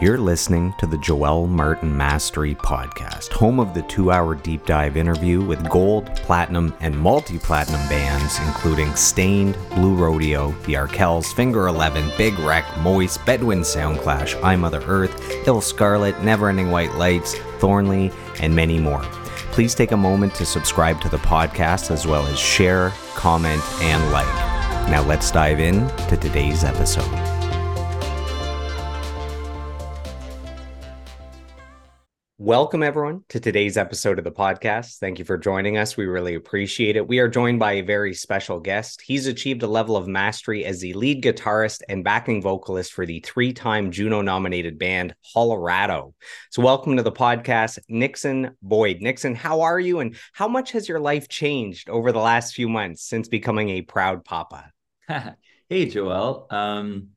You're listening to the Joel Martin Mastery Podcast, home of the two hour deep dive interview with gold, platinum, and multi platinum bands, including Staind, Blue Rodeo, The Arkells, Finger 11, Big Wreck, Moist, Bedouin Soundclash, I Mother Earth, illScarlett, Neverending White Lights, Thornley, and many more. Please take a moment to subscribe to the podcast as well as share, comment, and like. Now let's dive in to today's episode. Welcome, everyone, to today's episode of the podcast. Thank you for joining us. We really appreciate it. We are joined by a very special guest. He's achieved a level of mastery as the lead guitarist and backing vocalist for the three time Juno nominated band Hollerado. So, welcome to the podcast, Nixon Boyd. Nixon, how are you? And how much has your life changed over the last few months since becoming a proud papa? hey, Joel. Um,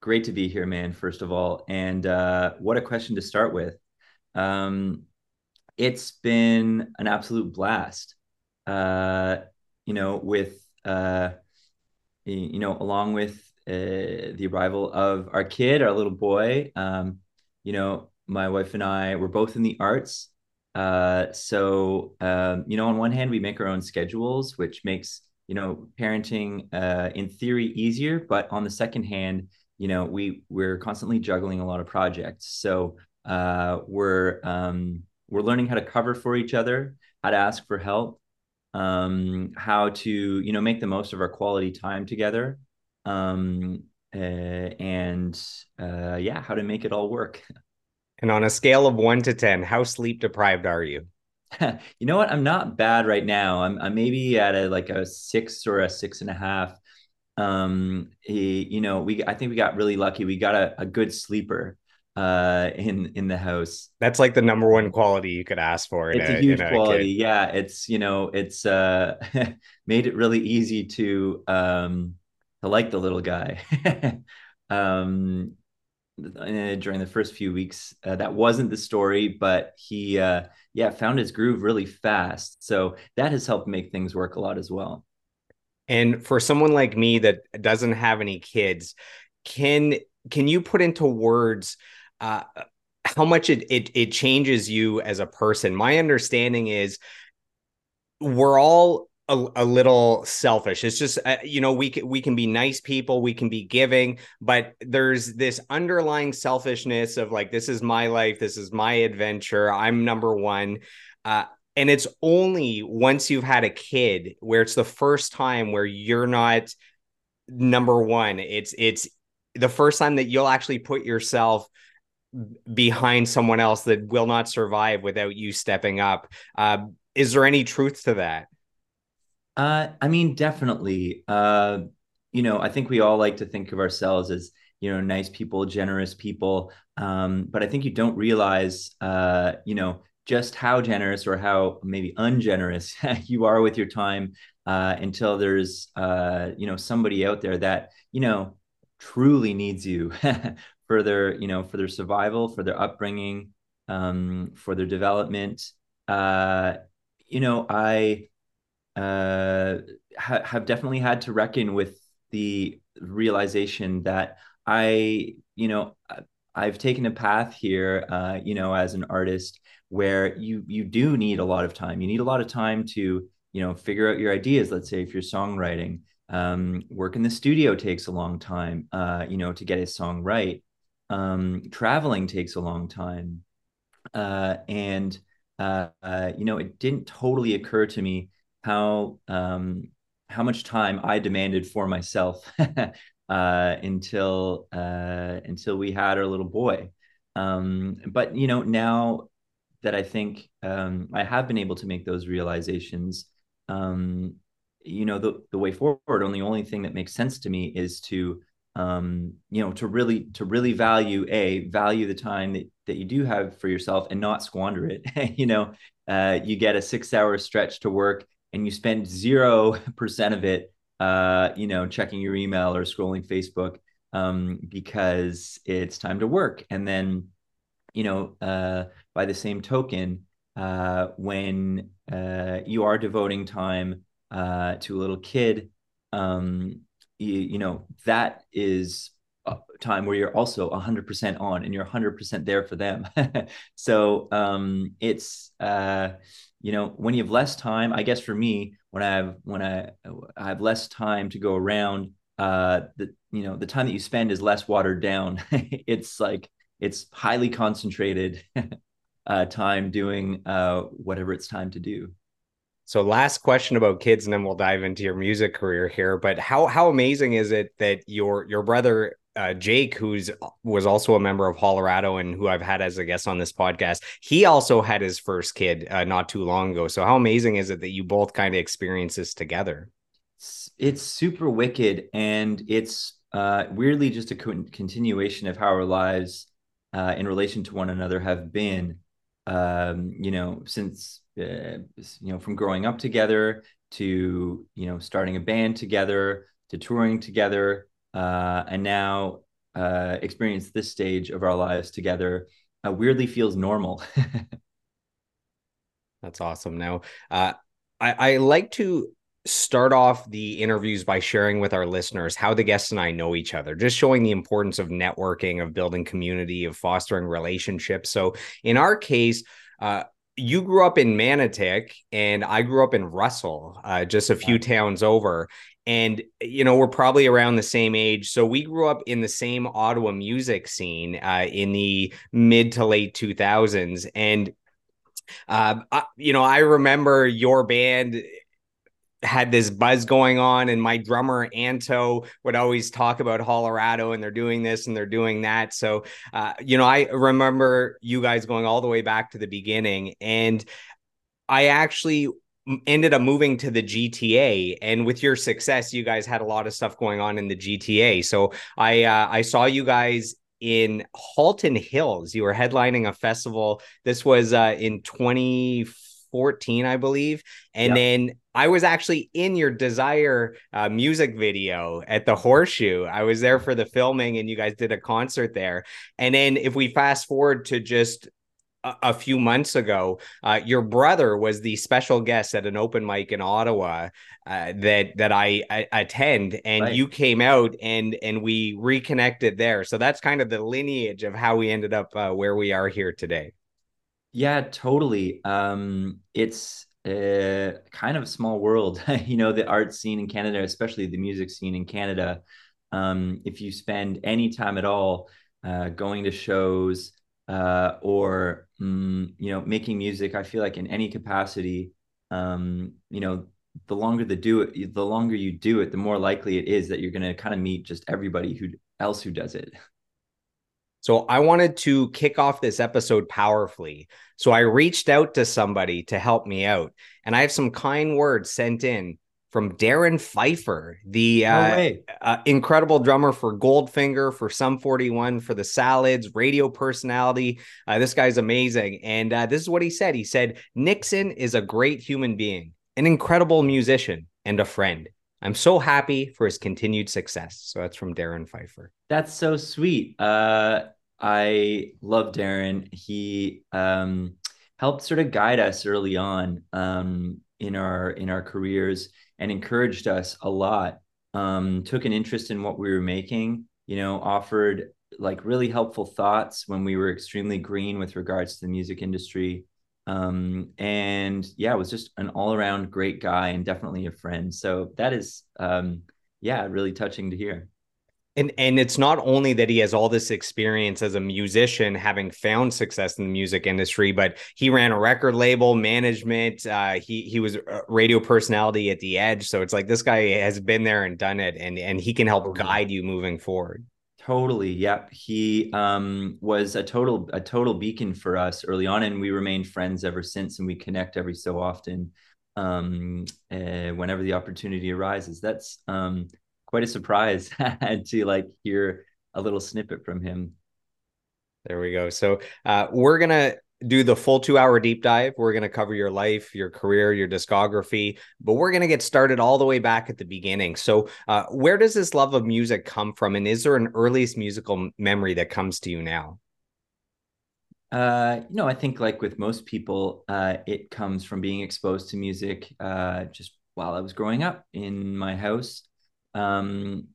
great to be here, man, first of all. And uh, what a question to start with. Um, it's been an absolute blast. Uh, you know, with uh, you know, along with uh, the arrival of our kid, our little boy. Um, you know, my wife and I were both in the arts. Uh, so um, you know, on one hand, we make our own schedules, which makes you know parenting uh, in theory easier. But on the second hand, you know, we we're constantly juggling a lot of projects. So uh, we're um, we're learning how to cover for each other, how to ask for help, um, how to you know make the most of our quality time together, um, uh, and uh, yeah, how to make it all work. And on a scale of one to ten, how sleep deprived are you? you know what? I'm not bad right now. I'm, I'm maybe at a like a six or a six and a half. Um, he, you know, we I think we got really lucky. We got a, a good sleeper uh in in the house. That's like the number one quality you could ask for it's a, a huge quality yeah. It's you know it's uh made it really easy to um to like the little guy. Um uh, during the first few weeks uh, that wasn't the story but he uh yeah found his groove really fast. So that has helped make things work a lot as well. And for someone like me that doesn't have any kids can can you put into words uh, how much it, it it changes you as a person. My understanding is we're all a, a, little selfish. It's just uh, you know we can we can be nice people, we can be giving, but there's this underlying selfishness of like this is my life, this is my adventure, I'm number one. Uh, and it's only once you've had a kid where it's the first time where you're not number one. It's it's the first time that you'll actually put yourself behind someone else that will not survive without you stepping up. Uh, is there any truth to that? Uh, I mean, definitely. Uh, you know, I think we all like to think of ourselves as you know nice people, generous people, um, but I think you don't realize, uh, you know, just how generous or how maybe ungenerous you are with your time uh, until there's uh, you know somebody out there that you know truly needs you for their you know for their survival for their upbringing um, for their development. Uh, you know i uh, ha- have definitely had to reckon with the realization that i you know i've taken a path here uh, you know as an artist where you you do need a lot of time. You need a lot of time to you know figure out your ideas. Let's say if you're songwriting um, work in the studio takes a long time uh, you know to get a song right um, traveling takes a long time. Uh, and, uh, uh, you know, it didn't totally occur to me how, um, how much time I demanded for myself uh, until, uh, until we had our little boy. Um, but, you know, now that I think um, I have been able to make those realizations, um, you know, the, the way forward, only only thing that makes sense to me is to um, you know, to really to really value a value the time that, that you do have for yourself and not squander it. you know, uh, you get a six hour stretch to work and you spend zero percent of it, uh, you know, checking your email or scrolling Facebook um, because it's time to work. And then, you know, uh, by the same token, uh, when uh, you are devoting time uh, to a little kid, um, you, you know that is a time where you're also 100% on and you're 100% there for them. So um, it's uh, you know when you have less time i guess for me when i have when i, I have less time to go around uh the you know the time that you spend is less watered down. It's like it's highly concentrated uh, time doing uh, whatever it's time to do so last question about kids and then we'll dive into your music career here but how how amazing is it that your your brother uh, Jake, who's was also a member of Hollerado and who I've had as a guest on this podcast, he also had his first kid uh, not too long ago. So how amazing is it that you both kind of experience this together? It's, super wicked, and it's uh, weirdly just a co- continuation of how our lives uh, in relation to one another have been. Um, you know, since uh, you know from growing up together to you know starting a band together to touring together uh, and now uh, experience this stage of our lives together uh, weirdly feels normal. That's awesome. Now, uh, I, I like to start off the interviews by sharing with our listeners how the guests and I know each other, just showing the importance of networking, of building community, of fostering relationships. So, in our case, uh, you grew up in Manotick and I grew up in Russell, uh, just a few towns over. And you know we're probably around the same age. So we grew up in the same ottawa music scene uh, in the mid to late 2000s and uh, I, you know i remember your band had this buzz going on and my drummer anto would always talk about Hollerado and they're doing this and they're doing that. So uh, you know i remember you guys going all the way back to the beginning and i actually ended up moving to the GTA and with your success you guys had a lot of stuff going on in the GTA so I uh, I saw you guys in Halton Hills. You were headlining a festival. This was uh, in 2014 I believe and yep. then I was actually in your Desire uh, music video at the Horseshoe. I was there for the filming, and you guys did a concert there. And then, if we fast forward to just a, few months ago, uh, your brother was the special guest at an open mic in Ottawa uh, that that I, I attend, and right. you came out and and we reconnected there. So that's kind of the lineage of how we ended up uh, where we are here today. Yeah, totally. Um, it's a kind of a small world, you know, the art scene in Canada, especially the music scene in Canada. Um, if you spend any time at all uh, going to shows, uh, or mm, you know making music i feel like in any capacity um, you know the longer the do it the longer you do it the more likely it is that you're going to kind of meet just everybody who else who does it so I wanted to kick off this episode powerfully. So I reached out to somebody to help me out. And I have some kind words sent in from Darrin Pfeiffer, the uh, uh, incredible drummer for Goldfinger, for Sum 41, for the Salads, radio personality. Uh, this guy's amazing. And uh, this is what he said He said, Nixon is a great human being, an incredible musician, and a friend. I'm so happy for his continued success. So that's from Darrin Pfeiffer. That's so sweet. Uh, I love Darrin. He um, helped sort of guide us early on um, in our in our careers and encouraged us a lot. Um, took an interest in what we were making, you know, offered like really helpful thoughts when we were extremely green with regards to the music industry. Um, and yeah, was just an all around great guy and definitely a friend. So that is, um, yeah, really touching to hear and and it's not only that he has all this experience as a musician having found success in the music industry but he ran a record label management uh, he he was a radio personality at the edge. So it's like this guy has been there and done it and and he can help guide you moving forward. Totally. Yep. He um, was a total a total beacon for us early on and we remained friends ever since and we connect every so often um, uh, whenever the opportunity arises. That's um, quite a surprise to like hear a little snippet from him. There we go. So uh, we're gonna do the full two hour deep dive. We're going to cover your life, your career, your discography, but we're going to get started all the way back at the beginning. So, uh, where does this love of music come from? And is there an earliest musical memory that comes to you now? Uh, you know, I think like with most people, uh, it comes from being exposed to music uh, just while I was growing up in my house. Um,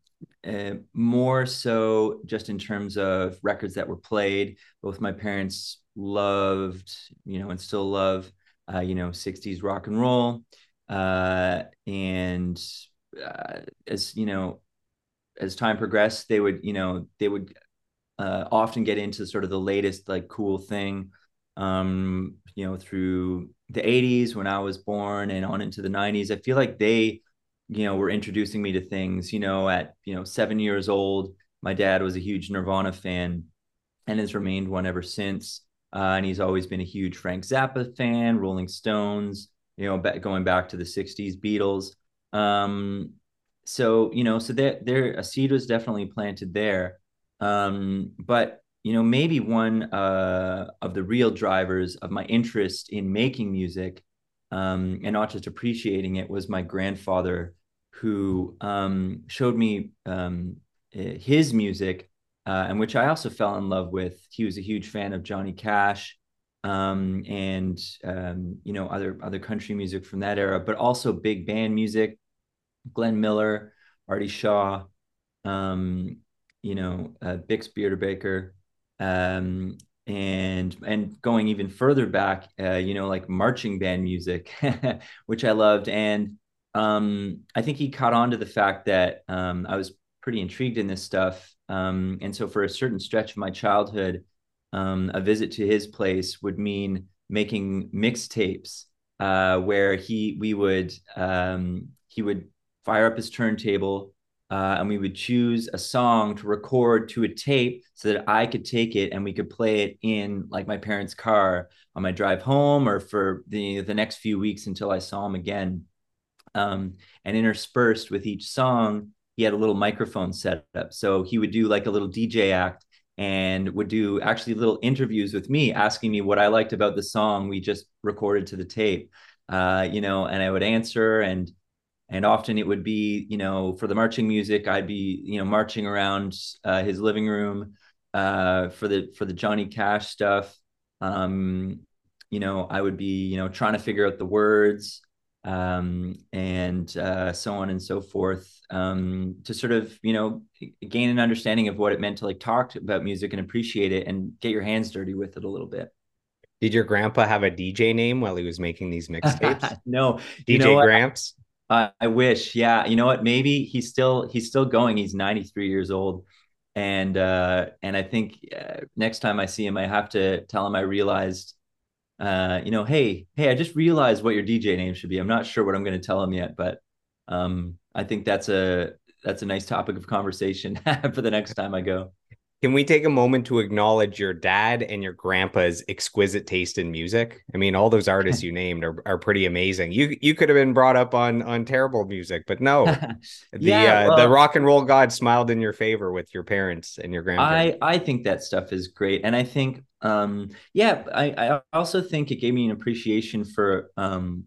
uh, more so just in terms of records that were played. Both my parents loved, you know, and still love, uh, you know, 60s rock and roll. Uh, and uh, as, you know, as time progressed, they would, you know, they would uh, often get into sort of the latest like cool thing, um, you know, through the 80s when I was born and on into the 90s. I feel like they, you know, were introducing me to things, you know, at, you know, seven years old. My dad was a huge Nirvana fan and has remained one ever since. Uh, and he's always been a huge Frank Zappa fan, Rolling Stones, you know, going back to the 60s Beatles. Um, so, you know, so there, there, a seed was definitely planted there. Um, but, you know, maybe one uh, of the real drivers of my interest in making music um, and not just appreciating it was my grandfather who um, showed me um, his music uh, and which I also fell in love with. He was a huge fan of Johnny Cash um, and um, you know other other country music from that era, but also big band music, Glenn Miller, Artie Shaw, um, you know uh, Bix Beiderbecke, um, and and going even further back, uh, you know like marching band music, which I loved, and um, I think he caught on to the fact that um, I was pretty intrigued in this stuff um, and so for a certain stretch of my childhood, um, a visit to his place would mean making mixtapes uh, where he we would um, he would fire up his turntable uh, and we would choose a song to record to a tape so that I could take it and we could play it in like my parents' car on my drive home or for the the next few weeks until I saw him again. Um, and interspersed with each song he had a little microphone set up. So he would do like a little DJ act and would do actually little interviews with me, asking me what I liked about the song we just recorded to the tape. Uh, you know, and I would answer and and often it would be, you know, for the marching music, I'd be, you know, marching around uh, his living room. Uh, for the for the Johnny Cash stuff, um, you know, I would be, you know, trying to figure out the words um, and uh, so on and so forth um, to sort of you know gain an understanding of what it meant to like talk about music and appreciate it and get your hands dirty with it a little bit. Did your grandpa have a dj name while he was making these mixtapes? No. Dj you know gramps? I, I wish. Yeah. You know what? Maybe he's still he's still going. He's 93 years old. And uh and i think uh, next time i see him i have to tell him i realized uh, you know, hey, hey, I just realized what your DJ name should be. I'm not sure what I'm going to tell him yet, but um, I think that's a that's a nice topic of conversation for the next time I go. Can we take a moment to acknowledge your dad and your grandpa's exquisite taste in music? I mean, all those artists you named are, are pretty amazing. You you could have been brought up on on terrible music, but no, the yeah, uh, well, the rock and roll god smiled in your favor with your parents and your grandparents. I I think that stuff is great, and I think um yeah, I I also think it gave me an appreciation for um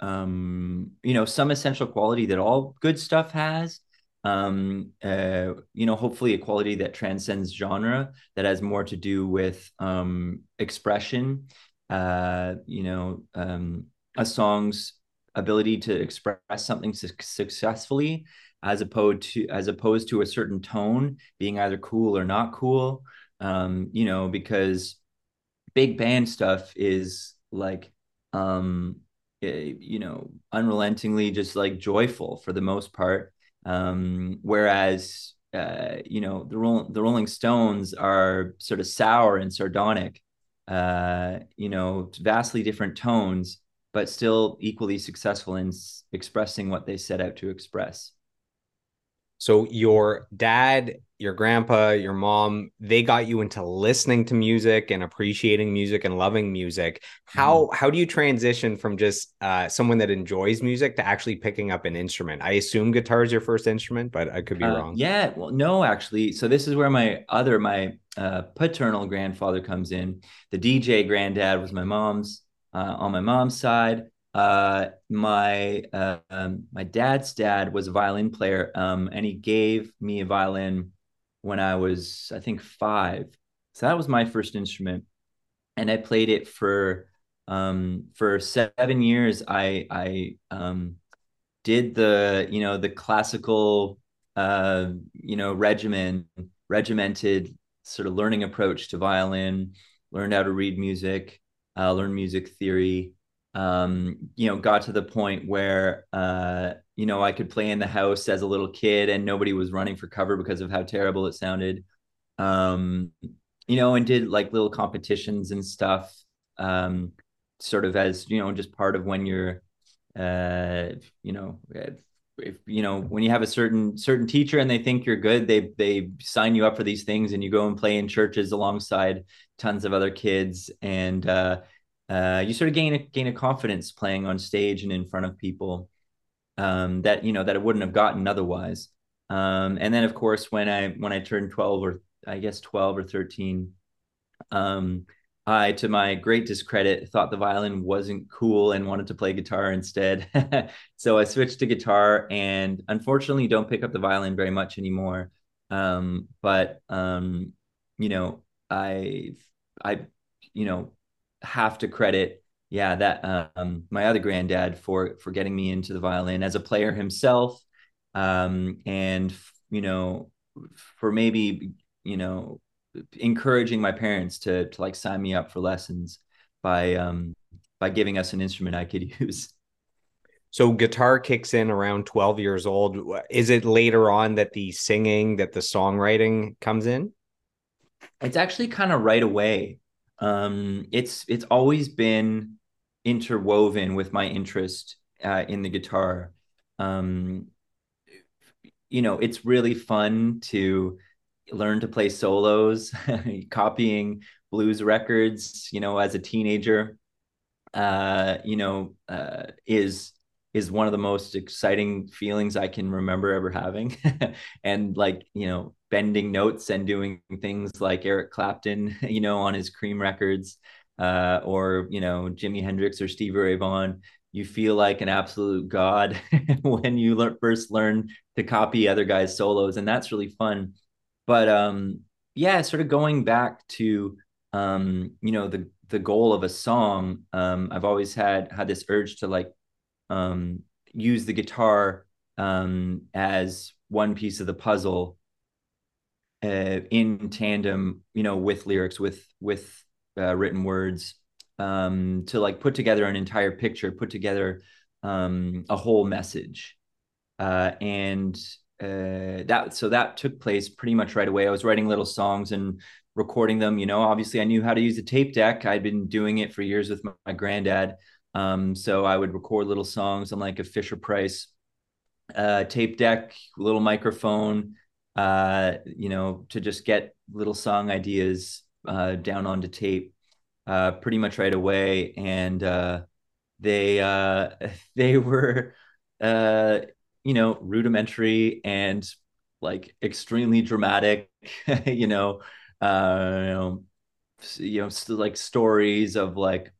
um you know some essential quality that all good stuff has um, uh, you know, hopefully a quality that transcends genre, that has more to do with um, expression, uh, you know, um, a song's ability to express something su- successfully, as opposed to as opposed to a certain tone being either cool or not cool. Um, you know, because big band stuff is like um, eh, you know, unrelentingly just like joyful for the most part um, whereas uh, you know the Roll- the Rolling Stones are sort of sour and sardonic, uh, you know, vastly different tones, but still equally successful in s- expressing what they set out to express. So your dad, your grandpa, your mom, they got you into listening to music and appreciating music and loving music. How mm-hmm. how do you transition from just uh, someone that enjoys music to actually picking up an instrument? I assume guitar is your first instrument, but I could be uh, wrong. Yeah, well, no, actually. So this is where my other my uh, paternal grandfather comes in. The DJ granddad was my mom's uh, on my mom's side uh, my uh, um, my dad's dad was a violin player, um, and he gave me a violin when I was, I think, five. So that was my first instrument, and I played it for um, for seven years. I I um, did the you know the classical uh, you know, regimen, regimented sort of learning approach to violin, learned how to read music, uh, learn music theory. Um, you know, got to the point where uh, you know I could play in the house as a little kid, and nobody was running for cover because of how terrible it sounded. Um, you know, and did like little competitions and stuff, um, sort of as you know, just part of when you're, uh, you know, if you know when you have a certain certain teacher and they think you're good they they sign you up for these things and you go and play in churches alongside tons of other kids and uh, uh, you sort of gain a gain a confidence playing on stage and in front of people um, that you know that I wouldn't have gotten otherwise um, and then of course when I when I turned 12 or I guess 12 or 13 um, I, to my great discredit, thought the violin wasn't cool and wanted to play guitar instead. so I switched to guitar and unfortunately don't pick up the violin very much anymore. Um, but, um, you know, I, I, you know, have to credit, yeah, that, um, my other granddad for, for getting me into the violin as a player himself. Um, and, you know, for maybe, you know, encouraging my parents to to like sign me up for lessons by um by giving us an instrument I could use. So guitar kicks in around 12 years old. Is it later on that the singing, that the songwriting comes in? It's actually kind of right away. Um, it's it's always been interwoven with my interest uh, in the guitar. Um, you know, it's really fun to learn to play solos, copying blues records, you know, as a teenager, uh, you know, uh, is is one of the most exciting feelings I can remember ever having. and like, you know, bending notes and doing things like Eric Clapton, you know, on his Cream records, uh, or, you know, Jimi Hendrix or Stevie Ray Vaughan. You feel like an absolute god when you learn, first learn to copy other guys' solos. And that's really fun but um yeah sort of going back to um you know the the goal of a song um i've always had had this urge to like um use the guitar um as one piece of the puzzle uh, in tandem you know with lyrics with with uh, written words um to like put together an entire picture put together um a whole message uh and uh, that so that took place pretty much right away. I was writing little songs and recording them. You know, obviously I knew how to use a tape deck. I'd been doing it for years with my, my granddad. Um, so I would record little songs on like a Fisher Price uh, tape deck, little microphone, uh, you know, to just get little song ideas uh, down onto tape uh, pretty much right away. And uh, they uh, they were uh, you know, rudimentary and like extremely dramatic, you know, uh, you know, you know, like stories of like,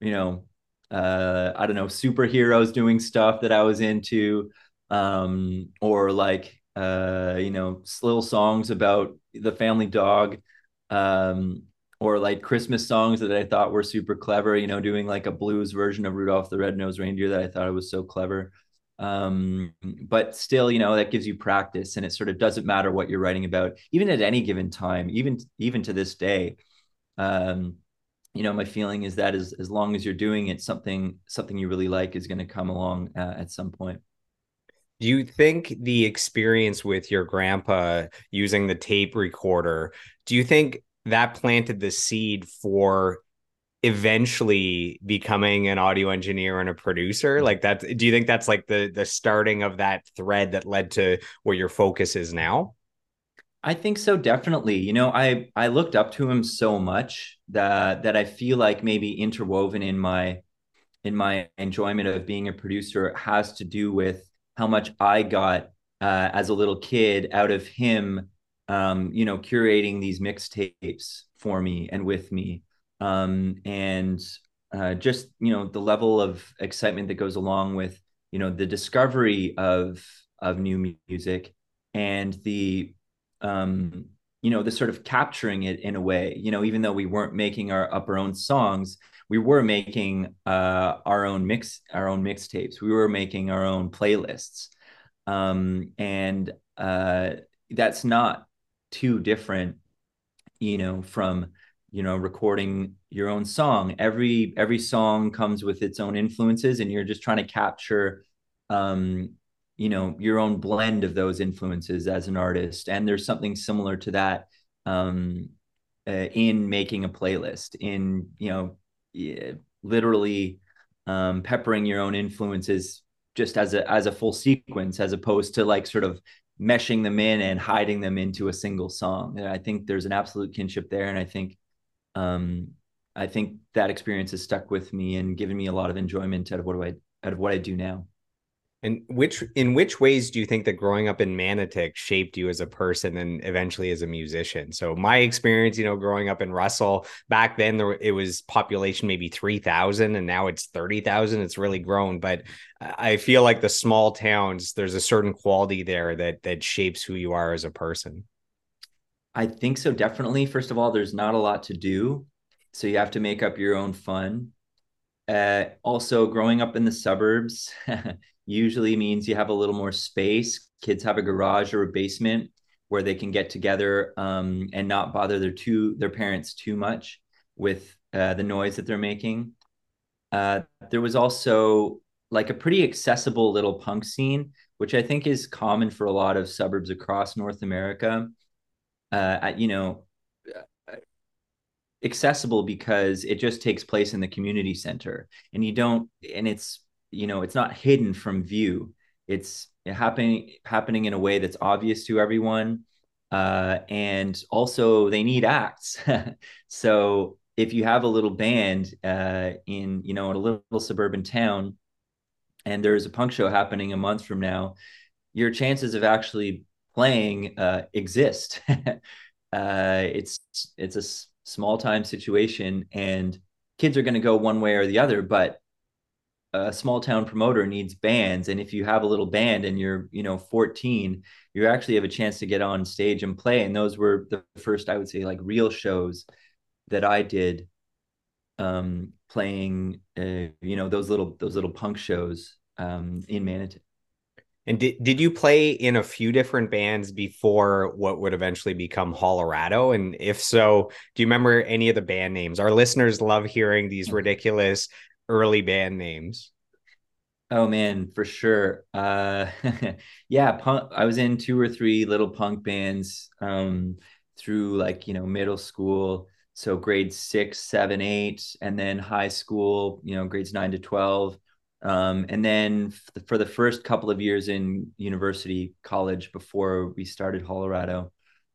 you know, uh, I don't know, superheroes doing stuff that I was into, um, or like, uh, you know, little songs about the family dog, um, or like Christmas songs that I thought were super clever, you know, doing like a blues version of Rudolph the Red-Nosed Reindeer that I thought was so clever. Um, but still you know that gives you practice and it sort of doesn't matter what you're writing about even at any given time even even to this day. Um, you know my feeling is that as, as long as you're doing it something something you really like is going to come along uh, at some point do you think the experience with your grandpa using the tape recorder do you think that planted the seed for eventually becoming an audio engineer and a producer? Mm-hmm. like that do you think that's like the the starting of that thread that led to where your focus is now? I think so definitely. You know i i looked up to him so much that that i feel like maybe interwoven in my in my enjoyment of being a producer has to do with how much i got uh, as a little kid out of him um, you know curating these mixtapes for me and with me. Um, and uh, just you know the level of excitement that goes along with you know the discovery of of new music and the um, you know the sort of capturing it in a way you know even though we weren't making our up our own songs we were making uh, our own mix our own mixtapes we were making our own playlists um, and uh, that's not too different, you know, from you know recording your own song. Every every song comes with its own influences, and you're just trying to capture, um, you know, your own blend of those influences as an artist. And there's something similar to that um, uh, in making a playlist, in you know, literally um, peppering your own influences just as a as a full sequence, as opposed to like sort of meshing them in and hiding them into a single song. And I think there's an absolute kinship there, and I think um, I think that experience has stuck with me and given me a lot of enjoyment out of what do I out of what I do now. And which in which ways do you think that growing up in Manotick shaped you as a person and eventually as a musician? So my experience, you know, growing up in Russell back then, there it was population maybe three thousand, and now it's thirty thousand. It's really grown, but I feel like the small towns, there's a certain quality there that that shapes who you are as a person. I think so, definitely. First of all, there's not a lot to do, so you have to make up your own fun. Uh, also, growing up in the suburbs. usually means you have a little more space. Kids have a garage or a basement where they can get together um, and not bother their two their parents too much with uh, the noise that they're making. Uh, there was also like a pretty accessible little punk scene, which I think is common for a lot of suburbs across North America. Uh, you know, accessible because it just takes place in the community center, and you don't, and it's you know it's not hidden from view. It's happening happening in a way that's obvious to everyone uh, and also they need acts. So if you have a little band uh, in you know in a little, suburban town and there's a punk show happening a month from now your chances of actually playing uh, exist. Uh, it's it's a small time situation and kids are going to go one way or the other but a small town promoter needs bands and if you have a little band and you're you know 14 you actually have a chance to get on stage and play and those were the first i would say like real shows that i did um playing uh, you know those little those little punk shows um in Manotick. And did, did you play in a few different bands before what would eventually become Hollerado? And if so, do you remember any of the band names? Our listeners love hearing these ridiculous early band names? Oh man, for sure. Uh, yeah, punk, I was in two or three little punk bands um, through like you know middle school, so grade six, seven, eight, and then high school, you know, grades nine to twelve, um, and then for the first couple of years in university college before we started Hollerado.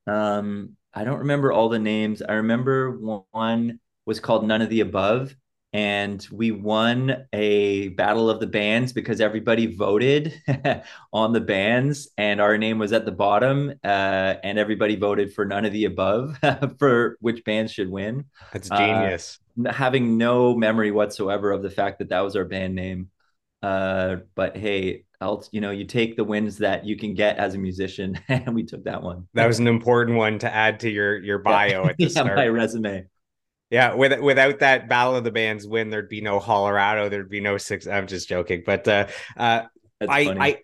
Um, I don't remember all the names. I remember one was called None of the Above and we won a battle of the bands because everybody voted on the bands and our name was at the bottom uh, and everybody voted for none of the above for which bands should win. That's genius. uh, having no memory whatsoever of the fact that that was our band name. Uh, but hey you know you take the wins that you can get as a musician and we took that one. That was an important one to add to your your bio yeah. at the yeah, start. my resume yeah, with, without that Battle of the Bands win, there'd be no Hollerado. There'd be no six. I'm just joking, but uh, uh, I, I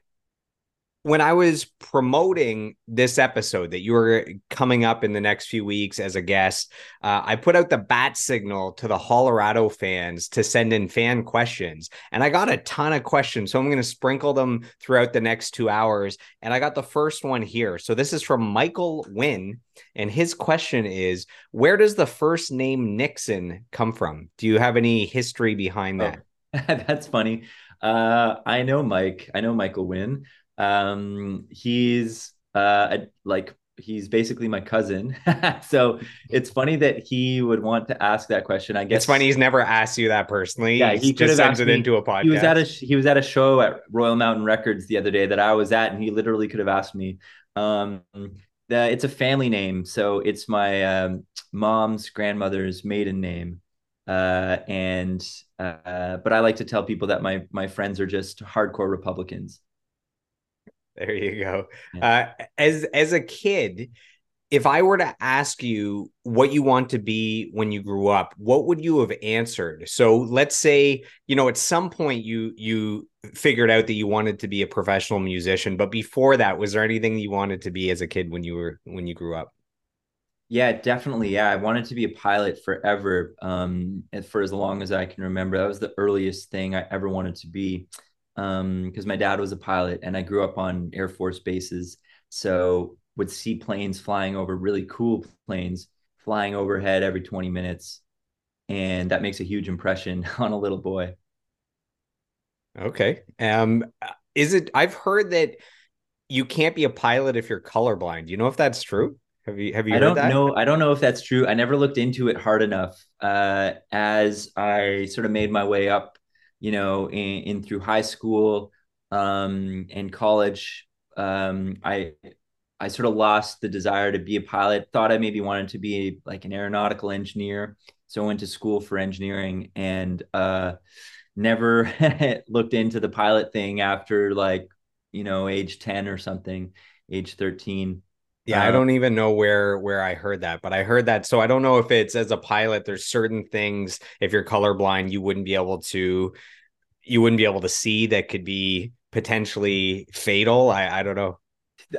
when I was promoting this episode that you were coming up in the next few weeks as a guest, uh, I put out the bat signal to the Hollerado fans to send in fan questions. And I got a ton of questions. So I'm going to sprinkle them throughout the next two hours. And I got the first one here. So this is from Michael Wynn. And his question is Where does the first name Nixon come from? Do you have any history behind that? Oh, that's funny. Uh, I know Mike. I know Michael Wynn. Um, he's uh, like he's basically my cousin. so it's funny that he would want to ask that question. I guess it's funny he's never asked you that personally. Yeah, he, just sends it me, into a podcast. He was at a he was at a show at Royal Mountain Records the other day that I was at, and he literally could have asked me. Um, the, it's a family name, so it's my um, mom's grandmother's maiden name. Uh, and uh, but I like to tell people that my my friends are just hardcore Republicans. There you go. Yeah. Uh, as as a kid, if I were to ask you what you want to be when you grew up, what would you have answered? So let's say, you know, at some point you you figured out that you wanted to be a professional musician. But before that, was there anything you wanted to be as a kid when you were when you grew up? Yeah, definitely. Yeah, I wanted to be a pilot forever, um, for as long as I can remember. That was the earliest thing I ever wanted to be, um, because my dad was a pilot, and I grew up on Air Force bases, so would see planes flying over, really cool planes flying overhead every 20 minutes, and that makes a huge impression on a little boy. Okay. Um, is it? I've heard that you can't be a pilot if you're colorblind. Do you know if that's true? Have you have you? I don't that? know. I don't know if that's true. I never looked into it hard enough. Uh, as I sort of made my way up, you know, in, in through high school um, and college, um, I I sort of lost the desire to be a pilot. Thought I maybe wanted to be like an aeronautical engineer, so I went to school for engineering and uh, never looked into the pilot thing after like you know age ten or something, age thirteen. Yeah, I uh, don't even know where where I heard that, but I heard that. So I don't know if it's as a pilot. There's certain things if you're colorblind, you wouldn't be able to you wouldn't be able to see that could be potentially fatal. I I don't know.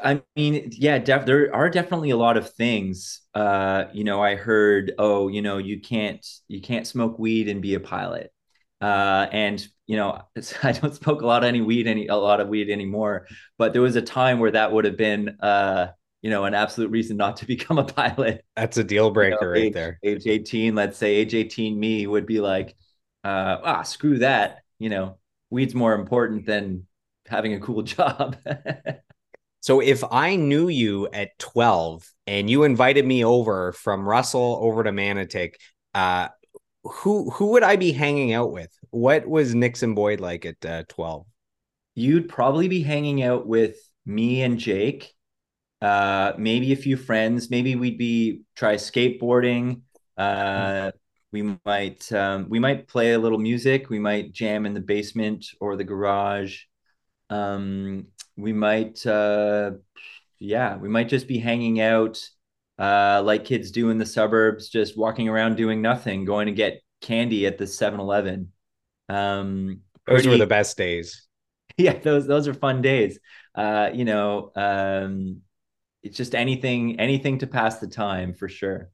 I mean, yeah, def- there are definitely a lot of things. Uh, you know, I heard, oh, you know, you can't you can't smoke weed and be a pilot. Uh, and you know, I don't smoke a lot of any weed any a lot of weed anymore. But there was a time where that would have been uh you know, an absolute reason not to become a pilot. That's a deal breaker you know, right age, there. Age 18, let's say age 18 me would be like, uh, ah, screw that. You know, weed's more important than having a cool job. so if I knew you at 12 and you invited me over from Russell over to Manotick, uh, who who would I be hanging out with? What was Nixon Boyd like at uh, 12? You'd probably be hanging out with me and Jake uh, maybe a few friends. Maybe we'd be try skateboarding. Uh, we might um, we might play a little music. We might jam in the basement or the garage. Um, we might uh, yeah, we might just be hanging out uh, like kids do in the suburbs, just walking around doing nothing, going to get candy at the 7-Eleven. Um, those were the best days. Yeah, those those are fun days. Uh, you know, um, it's just anything anything to pass the time for sure.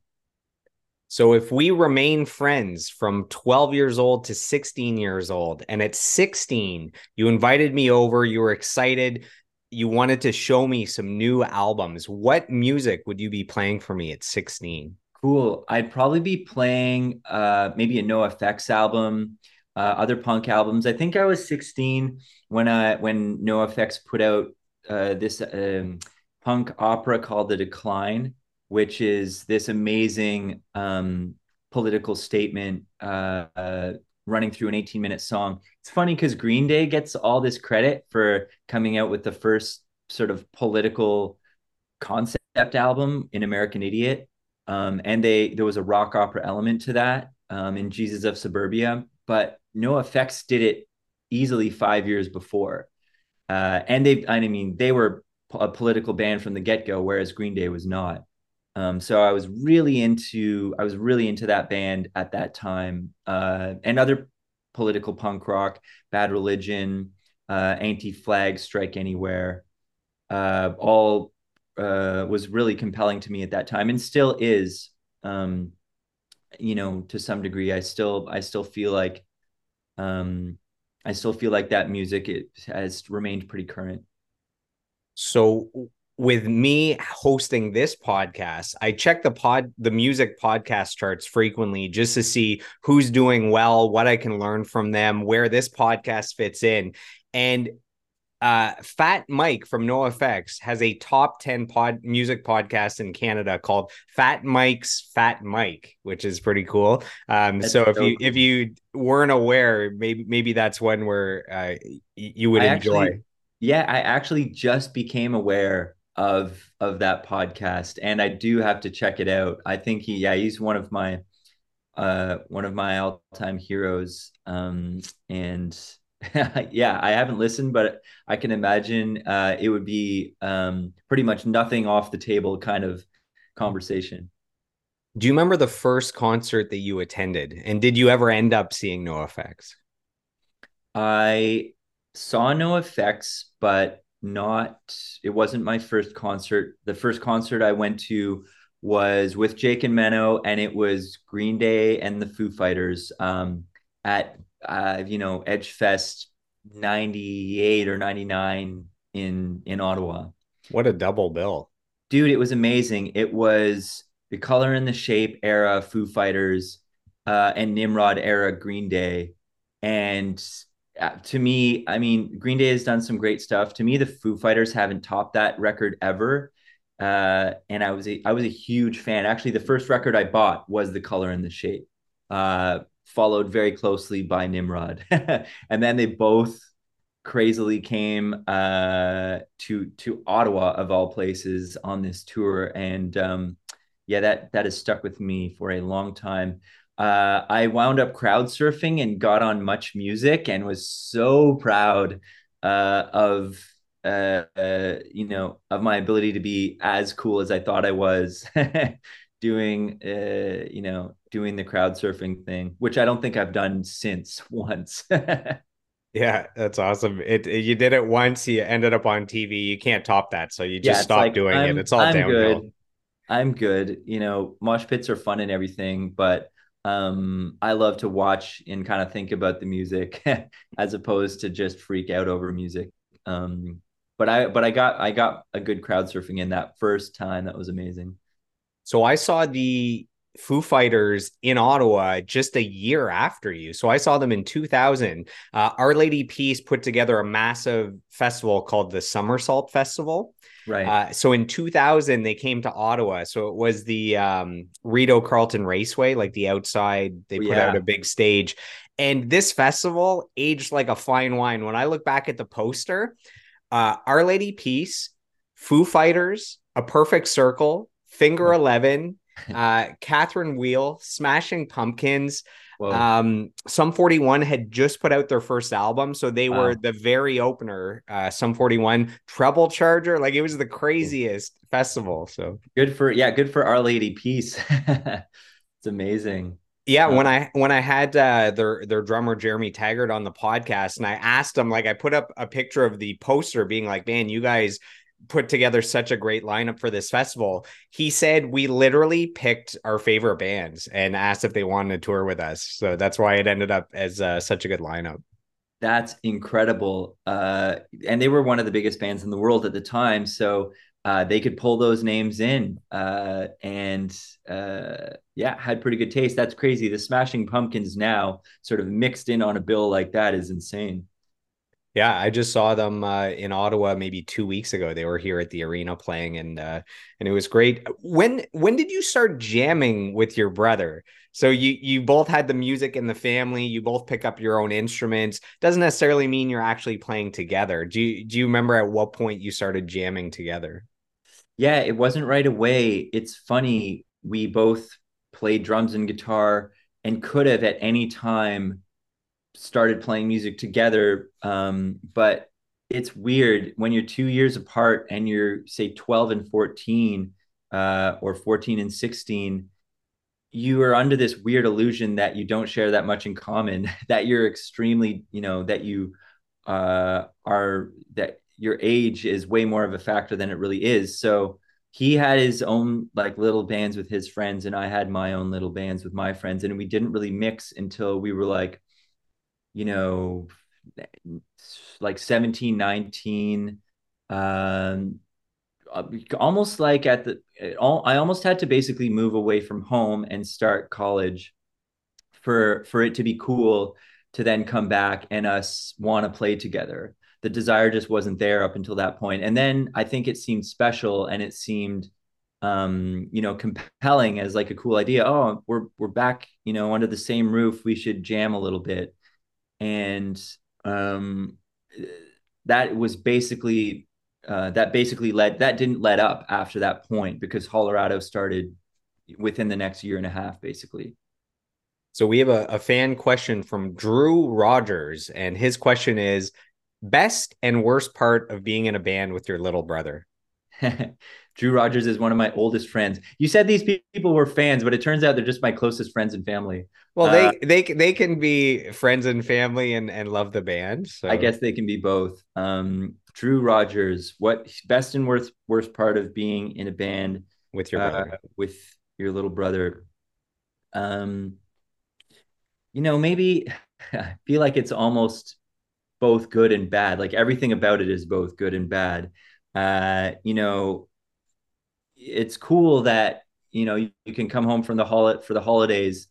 So if we remain friends from 12 years old to 16 years old and at 16 you invited me over you were excited you wanted to show me some new albums what music would you be playing for me at 16 cool. I'd probably be playing uh maybe a NOFX album uh, other punk albums. I think i was 16 when i when NOFX put out uh, this um, punk opera called The Decline, which is this amazing um, political statement uh, uh, running through an 18 minute song. It's funny because Green Day gets all this credit for coming out with the first sort of political concept album in American Idiot. Um, and they there was a rock opera element to that um, in Jesus of Suburbia, but NOFX did it easily five years before. Uh, and they, I mean, they were a political band from the get go, whereas Green Day was not. Um, so I was really into I was really into that band at that time, uh, and other political punk rock, Bad Religion, uh, Anti Flag, Strike Anywhere, uh, all uh, was really compelling to me at that time, and still is. Um, you know, to some degree, I still I still feel like um, I still feel like that music it has remained pretty current. So with me hosting this podcast, I check the pod the music podcast charts frequently just to see who's doing well, what I can learn from them, where this podcast fits in. And uh, Fat Mike from NOFX has a top 10 pod music podcast in Canada called Fat Mike's Fat Mike, which is pretty cool. Um, so if you if you weren't aware, maybe maybe that's one where uh, you would I enjoy. Actually, yeah, I actually just became aware of of that podcast, and I do have to check it out. I think he, yeah, he's one of my uh one of my all time heroes. Um, and yeah, I haven't listened, but I can imagine uh, it would be um, pretty much nothing off the table kind of conversation. Do you remember the first concert that you attended, and did you ever end up seeing NOFX? I saw NOFX, but not. It wasn't my first concert. The first concert I went to was with Jake and Menno, and it was Green Day and the Foo Fighters um, at uh, you know Edge Fest '98 or '99 in in Ottawa. What a double bill, dude! It was amazing. It was the color and the shape era Foo Fighters uh, and Nimrod era Green Day, and to me, I mean, Green Day has done some great stuff. To me, the Foo Fighters haven't topped that record ever uh, and I was a I was a huge fan. Actually, the first record I bought was The Color and the Shape, uh, followed very closely by Nimrod, and then they both crazily came uh, to to Ottawa of all places on this tour, and um, yeah, that that has stuck with me for a long time. Uh, I wound up crowd surfing and got on Much Music and was so proud uh, of uh, uh, you know, of my ability to be as cool as I thought I was doing, uh, you know, doing the crowd surfing thing, which I don't think I've done since once. yeah, that's awesome. It, it, you did it once, you ended up on TV. You can't top that, so you just yeah, stop like, doing I'm, it. It's all I'm downhill. Good. I'm good. You know, mosh pits are fun and everything, but um i love to watch and kind of think about the music as opposed to just freak out over music um but I but I got I got a good crowd surfing in that first time. That was amazing. So I saw the Foo Fighters in Ottawa just a year after you. So I saw them in 2000. Uh, Our Lady Peace put together a massive festival called the Somersault Festival. Right. Uh, so in 2000, they came to Ottawa. So it was the um, Rideau Carleton Raceway, like the outside. They put yeah. out a big stage. And this festival aged like a fine wine. When I look back at the poster, uh, Our Lady Peace, Foo Fighters, A Perfect Circle, Finger Eleven, uh, Catherine Wheel, Smashing Pumpkins. Um, Sum 41 had just put out their first album, so they wow. were the very opener. Uh, Sum 41 Treble Charger, like it was the craziest festival. So good for yeah, good for Our Lady Peace. it's amazing. Yeah, when I when I had uh, their their drummer Jeremy Taggart on the podcast, and I asked him, like, I put up a picture of the poster, being like, "Man, you guys put together such a great lineup for this festival." He said we literally picked our favorite bands and asked if they wanted to tour with us. So that's why it ended up as uh, such a good lineup. That's incredible, uh, and they were one of the biggest bands in the world at the time. So uh, they could pull those names in uh, and uh, yeah had pretty good taste that's crazy the smashing pumpkins now sort of mixed in on a bill like that is insane yeah i just saw them uh, in ottawa maybe two weeks ago. They were here at the arena playing and uh, and it was great. When when did you start jamming with your brother? So you you both had the music in the family you both pick up your own instruments. Doesn't necessarily mean you're actually playing together. Do you do you remember at what point you started jamming together? Yeah, it wasn't right away. It's funny. We both played drums and guitar and could have at any time started playing music together. Um, but it's weird when you're two years apart and you're, say, 12 and 14 uh, or 14 and 16 you are under this weird illusion that you don't share that much in common that you're extremely you know that you uh, are that your age is way more of a factor than it really is. So he had his own like little bands with his friends and I had my own little bands with my friends and we didn't really mix until we were like you know like 17 19 um almost like at the all, I almost had to basically move away from home and start college for for it to be cool to then come back and us want to play together the desire just wasn't there up until that point. And then I think it seemed special and it seemed um, you know, compelling as like a cool idea. Oh, we're we're back, you know, under the same roof. We should jam a little bit. And um that was basically uh, that basically led that didn't let up after that point because Hollerado started within the next year and a half, basically. So we have a, a fan question from Drew Rogers, and his question is Best and worst part of being in a band with your little brother? Drew Rogers is one of my oldest friends. You said these people were fans, but it turns out they're just my closest friends and family. Well, uh, they they they can be friends and family and and love the band. So. I guess they can be both. Um, Drew Rogers, what best and worst worst part of being in a band with your brother? Uh, with your little brother? Um, you know, maybe I feel like it's almost both good and bad. Like everything about it is both good and bad. Uh, you know, it's cool that you know you, you can come home from the hol- for the holidays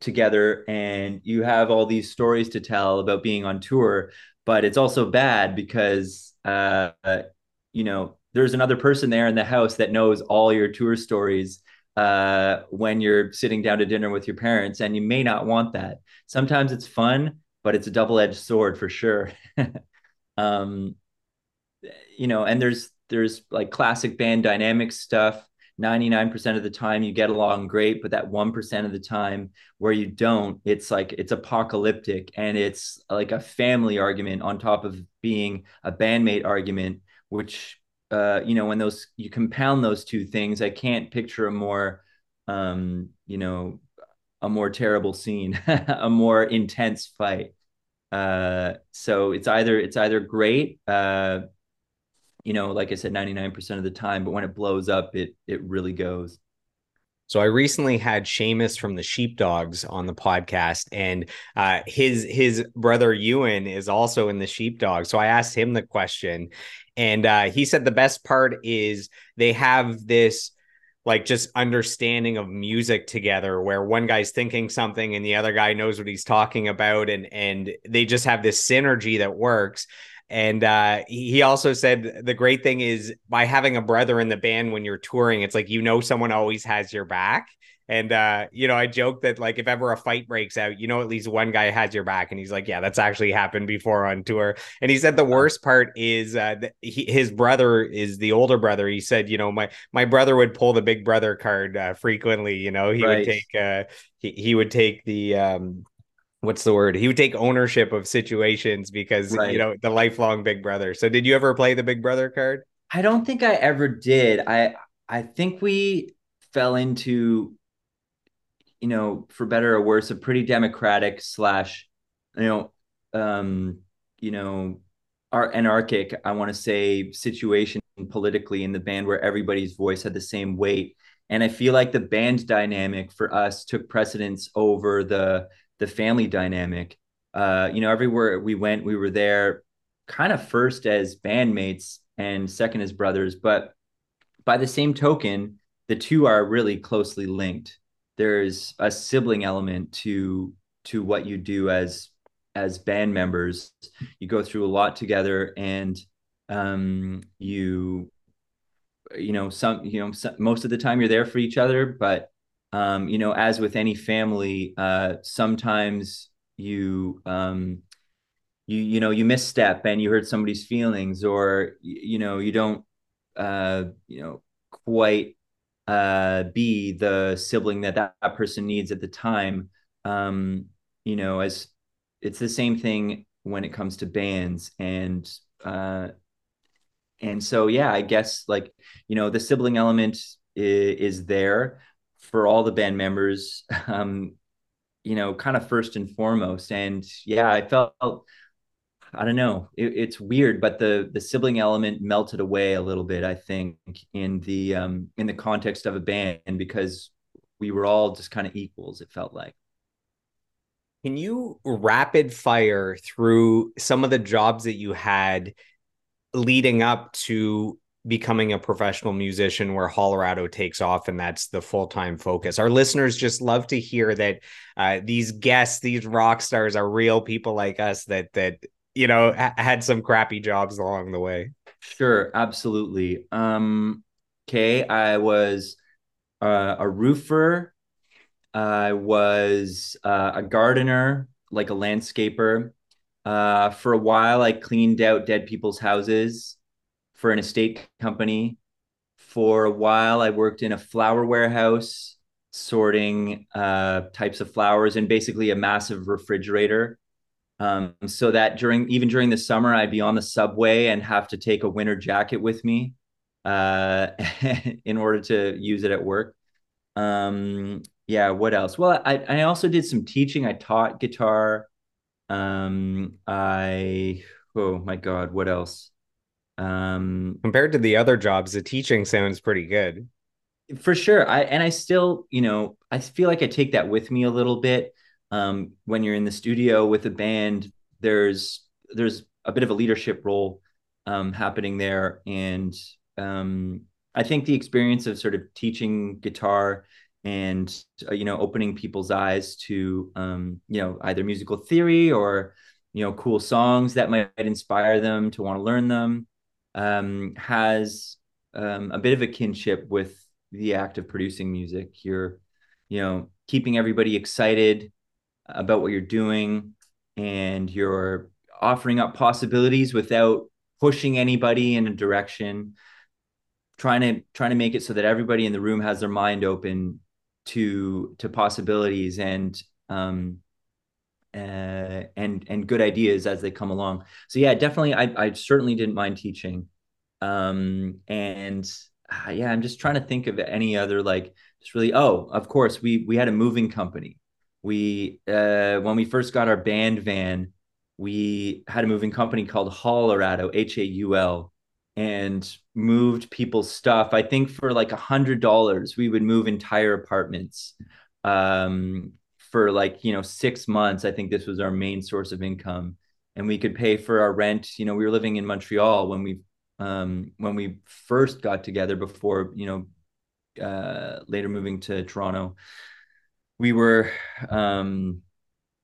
together and you have all these stories to tell about being on tour but it's also bad because uh, you know there's another person there in the house that knows all your tour stories uh, when you're sitting down to dinner with your parents and you may not want that. Sometimes it's fun but it's a double-edged sword for sure. Um, you know and there's there's like classic band dynamic stuff. 99% of the time you get along great but that 1% of the time where you don't it's like it's apocalyptic and it's like a family argument on top of being a bandmate argument which uh you know when those you compound those two things i can't picture a more um you know a more terrible scene a more intense fight. Uh so it's either it's either great uh you know, like I said, 99% of the time, but when it blows up, it it really goes. So I recently had Shamus from the Sheepdogs on the podcast, and uh, his his brother Ewan is also in the Sheepdogs. So I asked him the question, and uh, he said the best part is they have this like just understanding of music together where one guy's thinking something and the other guy knows what he's talking about and and they just have this synergy that works and uh, he also said the great thing is by having a brother in the band when you're touring, it's like you know someone always has your back. And uh, you know, I joke that like if ever a fight breaks out, you know at least one guy has your back. And he's like, "Yeah, that's actually happened before on tour." And he said the worst part is uh, he, his brother is the older brother. He said, you know, my my brother would pull the big brother card uh, frequently. You know, he right. would take uh, he he would take the um what's the word? He would take ownership of situations because right. you know the lifelong big brother. So did you ever play the big brother card? I don't think I ever did. I I think we fell into you know, for better or worse, a pretty democratic slash, you know, um, you know, our anarchic, I want to say, situation politically in the band where everybody's voice had the same weight. And I feel like the band dynamic for us took precedence over the the family dynamic. Uh, you know, everywhere we went, we were there kind of first as bandmates and second as brothers. But by the same token, the two are really closely linked. There's a sibling element to to what you do as as band members. You go through a lot together, and um, you you know some you know some, most of the time you're there for each other, but um, you know, as with any family, uh, sometimes you um, you you know you misstep and you hurt somebody's feelings, or you know you don't uh, you know quite uh, be the sibling that, that person needs at the time. Um, you know, as it's the same thing when it comes to bands and uh, and so yeah, I guess like you know the sibling element is, is there for all the band members, um, you know, kind of first and foremost. And yeah, I felt, I don't know, it, it's weird, but the the sibling element melted away a little bit. I think in the um, in the context of a band because we were all just kind of equals. It felt like. Can you rapid fire through some of the jobs that you had leading up to becoming a professional musician where Hollerado takes off and that's the full-time focus. Our listeners just love to hear that uh, these guests, these rock stars are real people like us that that you know ha- had some crappy jobs along the way. Sure, absolutely. Um okay, I was uh, a roofer. I was uh, a gardener, like a landscaper. Uh, for a while, I cleaned out dead people's houses for an estate company. For a while, I worked in a flower warehouse sorting uh, types of flowers and basically a massive refrigerator. Um, so that during even during the summer, I'd be on the subway and have to take a winter jacket with me uh, in order to use it at work. Um, yeah, what else? Well, I, I also did some teaching. I taught guitar. Um, I oh my god, what else? Um, compared to the other jobs, the teaching sounds pretty good. For sure. I and I still, you know, I feel like I take that with me a little bit. Um, when you're in the studio with a band, there's there's a bit of a leadership role um, happening there, and um, I think the experience of sort of teaching guitar and uh, you know opening people's eyes to um, you know either musical theory or you know cool songs that might inspire them to want to learn them um, has um, a bit of a kinship with the act of producing music. You're you know keeping everybody excited about what you're doing and you're offering up possibilities without pushing anybody in a direction trying to trying to make it so that everybody in the room has their mind open to to possibilities. And um uh, and and good ideas as they come along. So yeah, definitely, I I certainly didn't mind teaching, um, and uh, yeah, I'm just trying to think of any other like just really. Oh, of course, we we had a moving company. We uh, when we first got our band van, we had a moving company called Haulorado, H A U L, and moved people's stuff. I think for like a hundred dollars, we would move entire apartments um, for like you know six months. I think this was our main source of income, and we could pay for our rent. You know, we were living in Montreal when we um, when we first got together before you know uh, later moving to Toronto. We were um,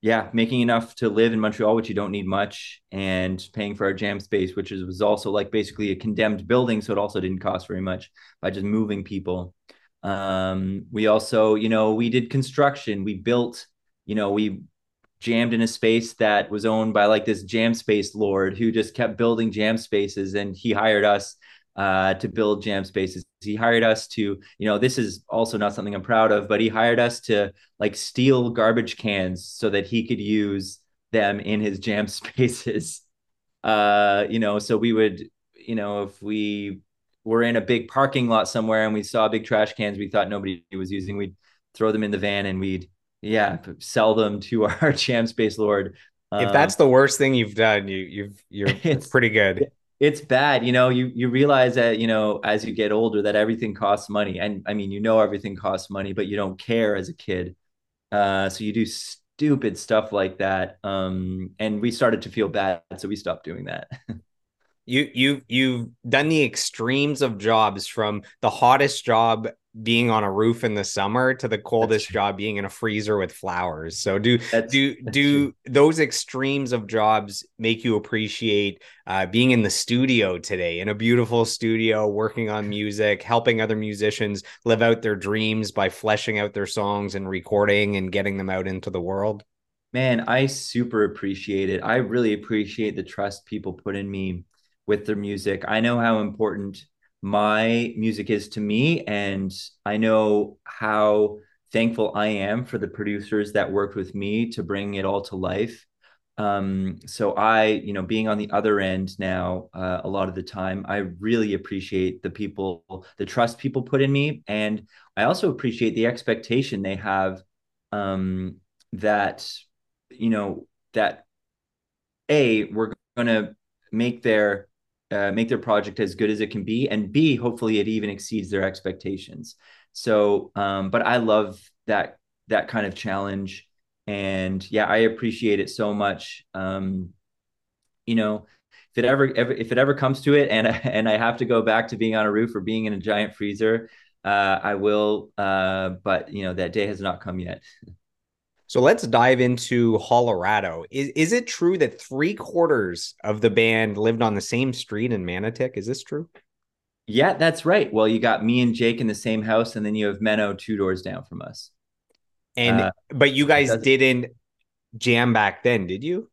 yeah, making enough to live in Montreal, which you don't need much, and paying for our jam space, which is, was also like basically a condemned building, so it also didn't cost very much by just moving people. Um, we also, you know, we did construction. We built, you know, we jammed in a space that was owned by like this jam space lord who just kept building jam spaces, and he hired us uh, to build jam spaces. He hired us to, you know, this is also not something I'm proud of, but he hired us to like steal garbage cans so that he could use them in his jam spaces. Uh, you know, so we would, you know, if we were in a big parking lot somewhere and we saw big trash cans we thought nobody was using, we'd throw them in the van and we'd, yeah, sell them to our jam space lord. If that's um, the worst thing you've done, you you've you're it's pretty good. It's bad you know you you realize that you know as you get older that everything costs money and i mean you know everything costs money but you don't care as a kid. Uh, so you do stupid stuff like that um, and we started to feel bad so we stopped doing that you you you've done the extremes of jobs from the hottest job being on a roof in the summer to the coldest job being in a freezer with flowers. So do that's, do that's do true. those extremes of jobs make you appreciate uh, being in the studio today in a beautiful studio, working on music, helping other musicians live out their dreams by fleshing out their songs and recording and getting them out into the world? Man, I super appreciate it. I really appreciate the trust people put in me with their music. I know how important my music is to me. And I know how thankful I am for the producers that worked with me to bring it all to life. Um, so I, you know, being on the other end now, uh, a lot of the time, I really appreciate the people, the trust people put in me, and I also appreciate the expectation they have um, that, you know, that a we're going to make their uh, make their project as good as it can be, and B, hopefully it even exceeds their expectations. So, um, but I love that that kind of challenge, and yeah, I appreciate it so much. Um, you know, if it ever, if it ever comes to it, and and I have to go back to being on a roof or being in a giant freezer, uh, I will. Uh, but you know, that day has not come yet. So let's dive into Hollerado. Is, is it true that three quarters of the band lived on the same street in Manotick? Is this true? Yeah, that's right. Well, you got me and Jake in the same house, and then you have Menno two doors down from us. And uh, but you guys didn't jam back then, did you?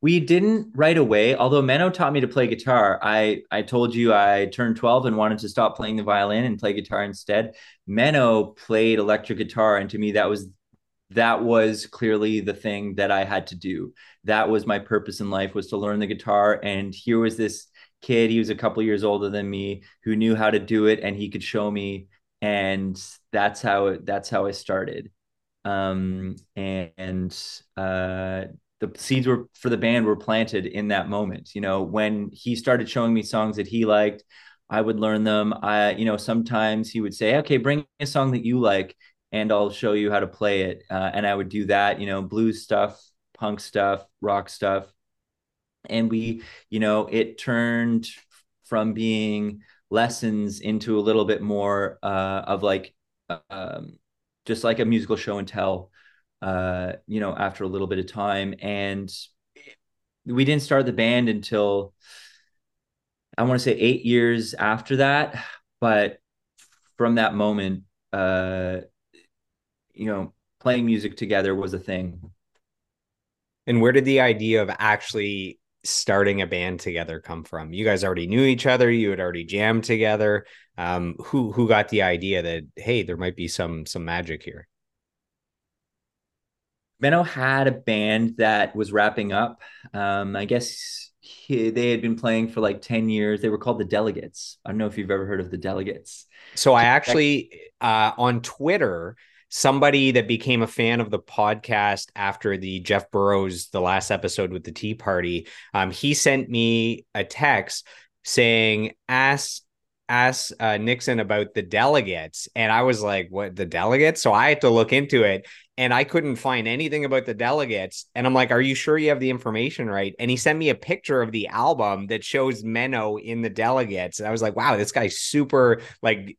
We didn't right away. Although Menno taught me to play guitar, I I told you I turned twelve and wanted to stop playing the violin and play guitar instead. Menno played electric guitar, and to me that was that was clearly the thing that I had to do. That was my purpose in life was to learn the guitar. And here was this kid. He was a couple years older than me who knew how to do it and he could show me. And that's how that's how I started. Um, and, and uh, the seeds were for the band were planted in that moment. You know, when he started showing me songs that he liked, I would learn them. I, you know, sometimes he would say, "Okay, bring a song that you like, and I'll show you how to play it." Uh, and I would do that. You know, blues stuff, punk stuff, rock stuff, and we, you know, it turned from being lessons into a little bit more uh, of like, um, just like a musical show and tell uh, you know, after a little bit of time. And we didn't start the band until I want to say eight years after that. But from that moment, uh, you know, playing music together was a thing. And where did the idea of actually starting a band together come from? You guys already knew each other. You had already jammed together. Um, who who got the idea that hey, there might be some some magic here? Menno had a band that was wrapping up. Um, I guess he, they had been playing for like 10 years. They were called the Delegates. I don't know if you've ever heard of the Delegates. So I actually, uh, on Twitter, somebody that became a fan of the podcast after the Jeff Burrows, the last episode with the Tea Party, um, he sent me a text saying, ask ask uh, Nixon about the delegates, and I was like, "What the delegates?" So I had to look into it, and I couldn't find anything about the delegates. And I'm like, "Are you sure you have the information right?" And he sent me a picture of the album that shows Menno in the delegates, and I was like, "Wow, this guy's super like."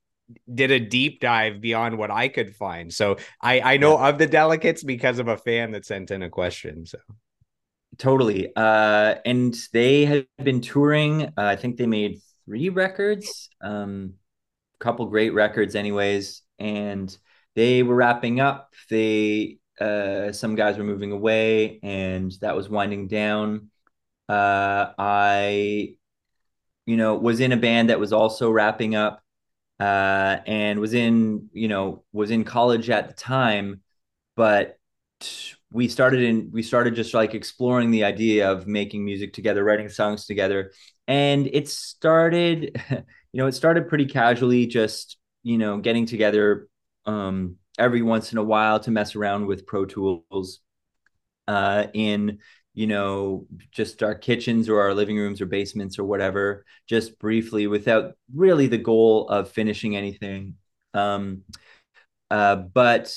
Did a deep dive beyond what I could find. So I I know yeah. of the delegates because of a fan that sent in a question. So totally. Uh, and they had been touring. Uh, I think they made three records, um, couple great records, anyways. And they were wrapping up. They uh, some guys were moving away, and that was winding down. Uh, I, you know, was in a band that was also wrapping up, uh, and was in, you know, was in college at the time, but we started in we started just like exploring the idea of making music together writing songs together and it started you know it started pretty casually just you know getting together um every once in a while to mess around with pro tools uh in you know just our kitchens or our living rooms or basements or whatever just briefly without really the goal of finishing anything um uh but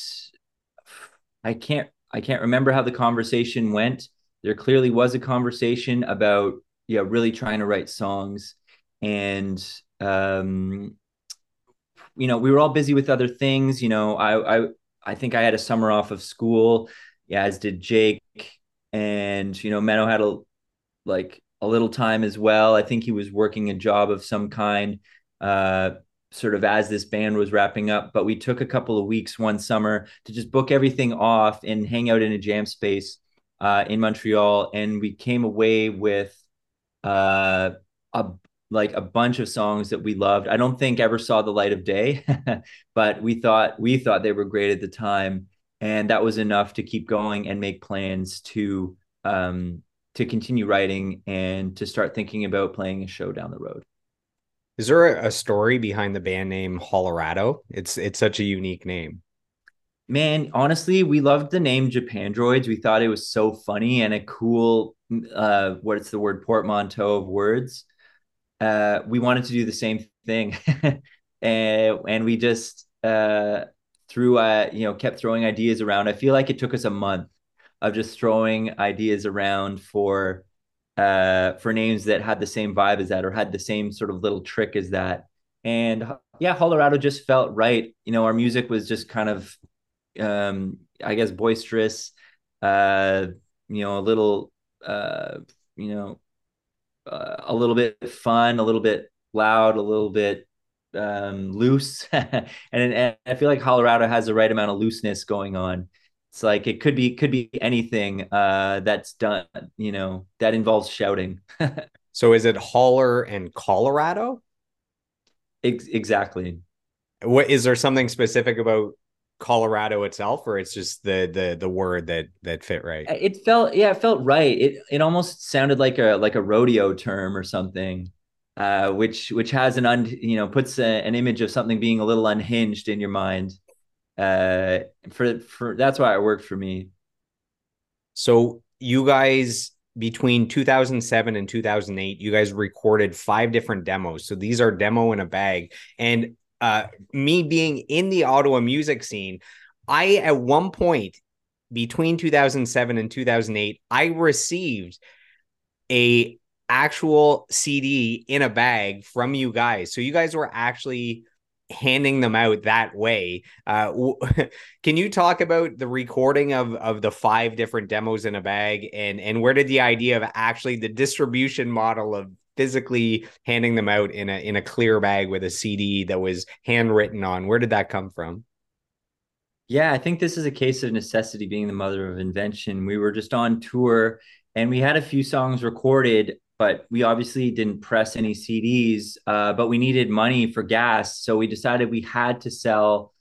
i can't I can't remember how the conversation went. There clearly was a conversation about yeah, really trying to write songs, and um, you know, we were all busy with other things. You know, I I I think I had a summer off of school, yeah, as did Jake, and you know, Menno had a like a little time as well. I think he was working a job of some kind. Uh, sort of as this band was wrapping up. But we took a couple of weeks one summer to just book everything off and hang out in a jam space uh, in Montreal. And we came away with uh, a like a bunch of songs that we loved. I don't think ever saw the light of day, but we thought we thought they were great at the time, and that was enough to keep going and make plans to um, to continue writing and to start thinking about playing a show down the road. Is there a story behind the band name Hollerado? It's it's such a unique name. Man, honestly, we loved the name Japandroids. We thought it was so funny and a cool uh what's the word portmanteau of words. Uh we wanted to do the same thing. and and we just uh threw uh you know kept throwing ideas around. I feel like it took us a month of just throwing ideas around for uh, for names that had the same vibe as that or had the same sort of little trick as that. And yeah, Hollerado just felt right. You know, our music was just kind of, um, I guess, boisterous, uh, you know, a little, uh, you know, uh, a little bit fun, a little bit loud, a little bit um, loose. and, and I feel like Hollerado has the right amount of looseness going on. It's like it could be could be anything uh, that's done you know that involves shouting. So is it holler and colorado? Ex- exactly. What is there something specific about colorado itself or it's just the the the word that that fit right? It felt yeah it felt right. It it almost sounded like a like a rodeo term or something uh, which which has an un, you know puts a, an image of something being a little unhinged in your mind. Uh, for for that's why it worked for me. So you guys between 2007 and 2008 you guys recorded five different demos so these are demo in a bag and uh me being in the ottawa music scene i at one point between 2007 and 2008 i received a actual cd in a bag from you guys so you guys were actually handing them out that way. Uh, can you talk about the recording of of the five different demos in a bag and and where did the idea of actually the distribution model of physically handing them out in a in a clear bag with a CD that was handwritten on where did that come from? Yeah, I think this is a case of necessity being the mother of invention. We were just on tour and we had a few songs recorded but we obviously didn't press any CDs, uh, but we needed money for gas. So we decided we had to sell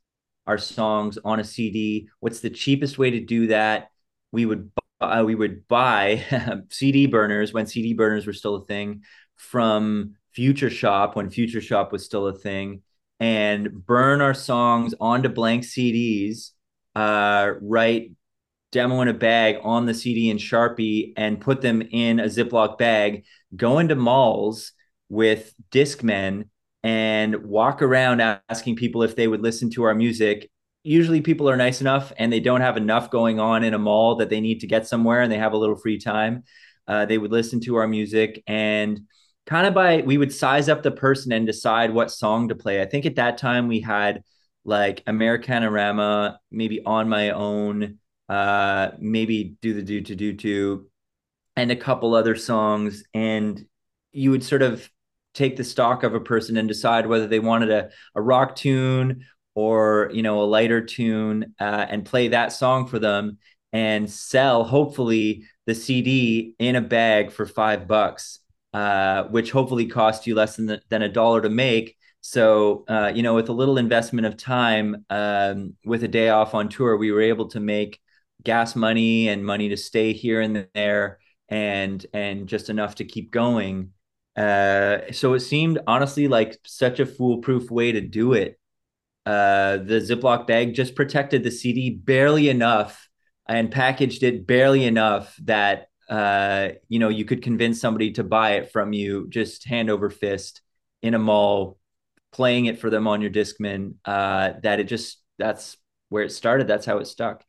our songs on a CD. What's the cheapest way to do that? We would uh, we would buy CD burners when CD burners were still a thing from Future Shop when Future Shop was still a thing, and burn our songs onto blank CDs. Uh, write demo in a bag on the CD and Sharpie and put them in a Ziploc bag, go into malls with Discmen and walk around asking people if they would listen to our music. Usually people are nice enough and they don't have enough going on in a mall that they need to get somewhere and they have a little free time. Uh, they would listen to our music and kind of by we would size up the person and decide what song to play. I think at that time we had like Americanarama, maybe on my own, uh, maybe do the do to do to, and a couple other songs, and you would sort of take the stock of a person and decide whether they wanted a, a rock tune or you know a lighter tune uh, and play that song for them and sell hopefully the cd in a bag for five bucks uh, which hopefully cost you less than, the, than a dollar to make. So uh, you know with a little investment of time um, with a day off on tour we were able to make gas money and money to stay here and there and and just enough to keep going. Uh, so it seemed honestly like such a foolproof way to do it. Uh, the ziploc bag just protected the cd barely enough and packaged it barely enough that uh, you know you could convince somebody to buy it from you just hand over fist in a mall playing it for them on your discman. Uh, that it just that's where it started. That's how it stuck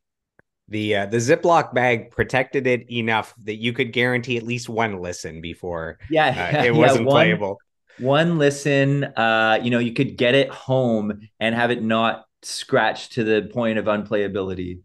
the uh, the Ziploc bag protected it enough that you could guarantee at least one listen before yeah, uh, it wasn't yeah, one, playable. One listen, uh, you know, you could get it home and have it not scratched to the point of unplayability.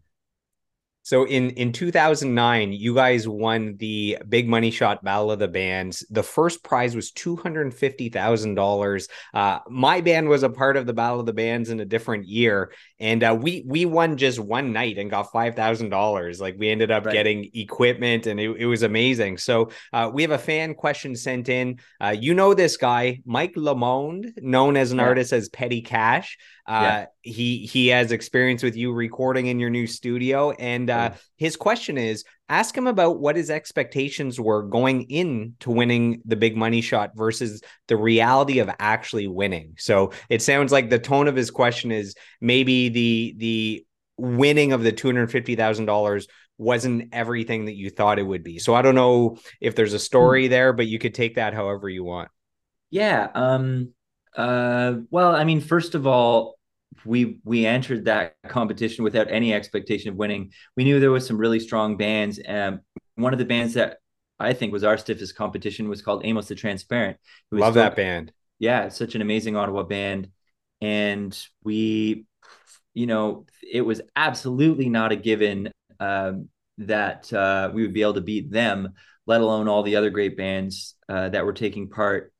So in in 2009, you guys won the Big Money Shot Battle of the Bands. The first prize was two hundred fifty thousand uh, dollars. My band was a part of the Battle of the Bands in a different year, and uh, we we won just one night and got five thousand dollars. Like we ended up right. getting equipment, and it, it was amazing. So uh, we have a fan question sent in. Uh, you know this guy, Mike Lamond, known as an yeah. artist as Petty Cash. Uh, yeah. He he has experience with you recording in your new studio, and uh, his question is: ask him about what his expectations were going into winning the big money shot versus the reality of actually winning. So it sounds like the tone of his question is maybe the the winning of the two hundred fifty thousand dollars wasn't everything that you thought it would be. So I don't know if there's a story there, but you could take that however you want. Yeah. Um uh, well, I mean, first of all, we we entered that competition without any expectation of winning. We knew there was some really strong bands. Um, one of the bands that I think was our stiffest competition was called Amos the Transparent. Love that band. Yeah, it's such an amazing Ottawa band, and we, you know, it was absolutely not a given um, that uh, we would be able to beat them, let alone all the other great bands uh, that were taking part.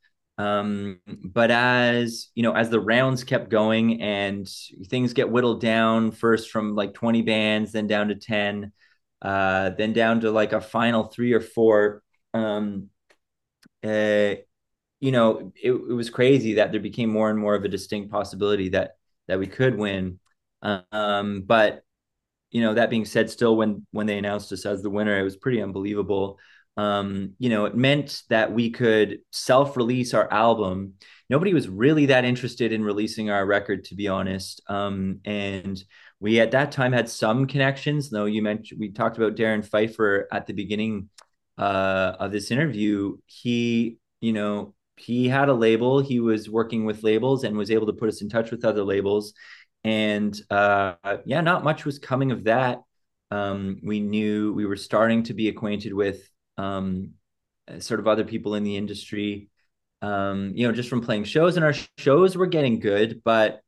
Um, but as you know, as the rounds kept going and things get whittled down first from like 20 bands, then down to 10, uh, then down to like a final three or four. Um, uh, you know, it, it was crazy that there became more and more of a distinct possibility that that we could win. Um, but you know, that being said, still when when they announced us as the winner, it was pretty unbelievable. Um, you know, it meant that we could self-release our album. Nobody was really that interested in releasing our record, to be honest. Um, and we at that time had some connections. Though you mentioned we talked about Darrin Pfeiffer at the beginning uh, of this interview. He, you know, he had a label. He was working with labels and was able to put us in touch with other labels. And uh, yeah, not much was coming of that. Um, we knew we were starting to be acquainted with um, sort of other people in the industry. Um, you know, just from playing shows, and our shows were getting good, but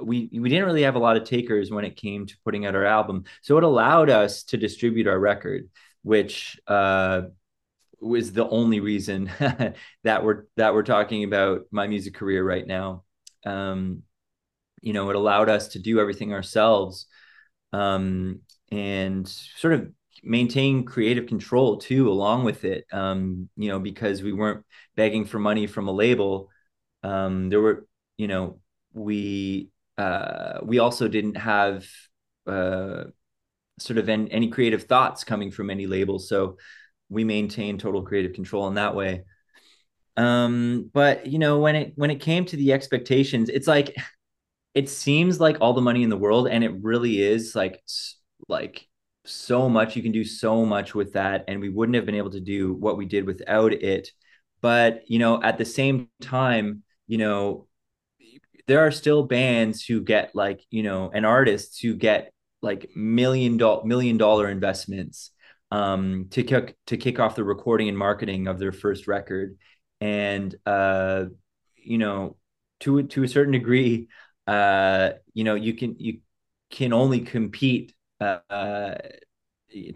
we we didn't really have a lot of takers when it came to putting out our album. So it allowed us to distribute our record, which uh, was the only reason that we're that we're talking about my music career right now. Um, you know, it allowed us to do everything ourselves um, and sort of maintain creative control too along with it um, you know because we weren't begging for money from a label. Um, there were you know we uh, we also didn't have uh, sort of any, any creative thoughts coming from any label. So we maintain total creative control in that way. Um but you know when it when it came to the expectations it's like it seems like all the money in the world and it really is like like so much you can do so much with that and we wouldn't have been able to do what we did without it. But you know at the same time you know there are still bands who get like you know and artists who get like million dollar million dollar investments um, to kick to kick off the recording and marketing of their first record. And uh, you know to to a certain degree uh, you know you can you can only compete uh,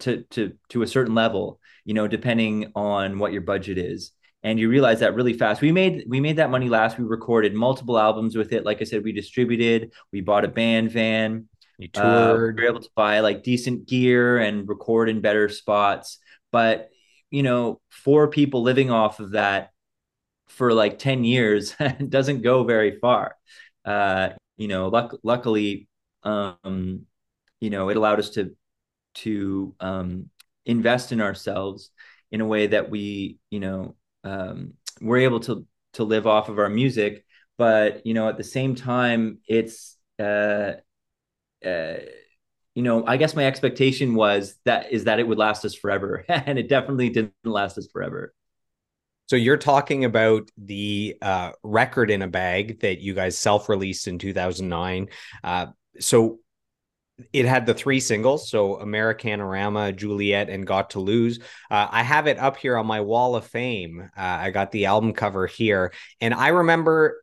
to to to a certain level, you know, depending on what your budget is. And you realize that really fast. We made we made that money last. We recorded multiple albums with it. Like I said, we distributed. We bought a band van. You toured. Uh, we were able to buy like decent gear and record in better spots. But you know, four people living off of that for like 10 years doesn't go very far. Uh, you know, luck- luckily, um, you know, it allowed us to to um, invest in ourselves in a way that we, you know, um, we're able to to live off of our music. But you know, at the same time, it's uh, uh, you know, I guess my expectation was that is that it would last us forever, and it definitely didn't last us forever. So you're talking about the uh, record in a bag that you guys self-released in 2009. Uh, so it had the three singles so americanarama juliet and got to lose. Uh, i have it up here on my wall of fame. Uh, i got the album cover here and i remember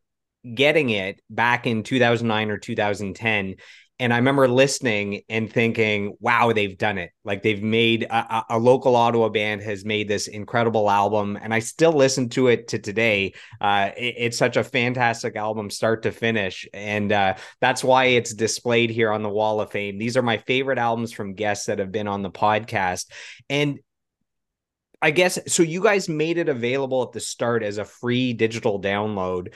getting it back in 2009 or 2010 and I remember listening and thinking, wow, they've done it. Like they've made a, a, local Ottawa band has made this incredible album. And I still listen to it to today. Uh, it, it's such a fantastic album, start to finish. And uh, that's why it's displayed here on the wall of fame. These are my favorite albums from guests that have been on the podcast. And I guess so. You guys made it available at the start as a free digital download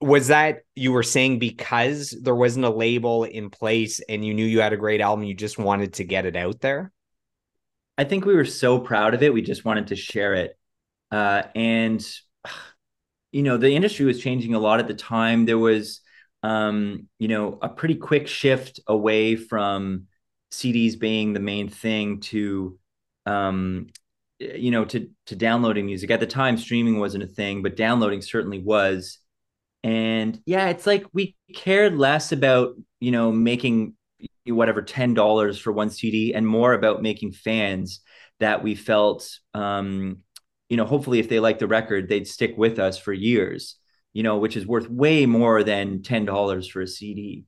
was that you were saying because there wasn't a label in place and you knew you had a great album you just wanted to get it out there? I think we were so proud of it we just wanted to share it. Uh, and you know the industry was changing a lot at the time. There was um, you know a pretty quick shift away from cds being the main thing to um, you know to to downloading music. At the time streaming wasn't a thing but downloading certainly was and yeah, it's like we cared less about, you know, making whatever $10 for one CD and more about making fans that we felt um, you know, hopefully if they liked the record, they'd stick with us for years, you know, which is worth way more than $10 for a CD.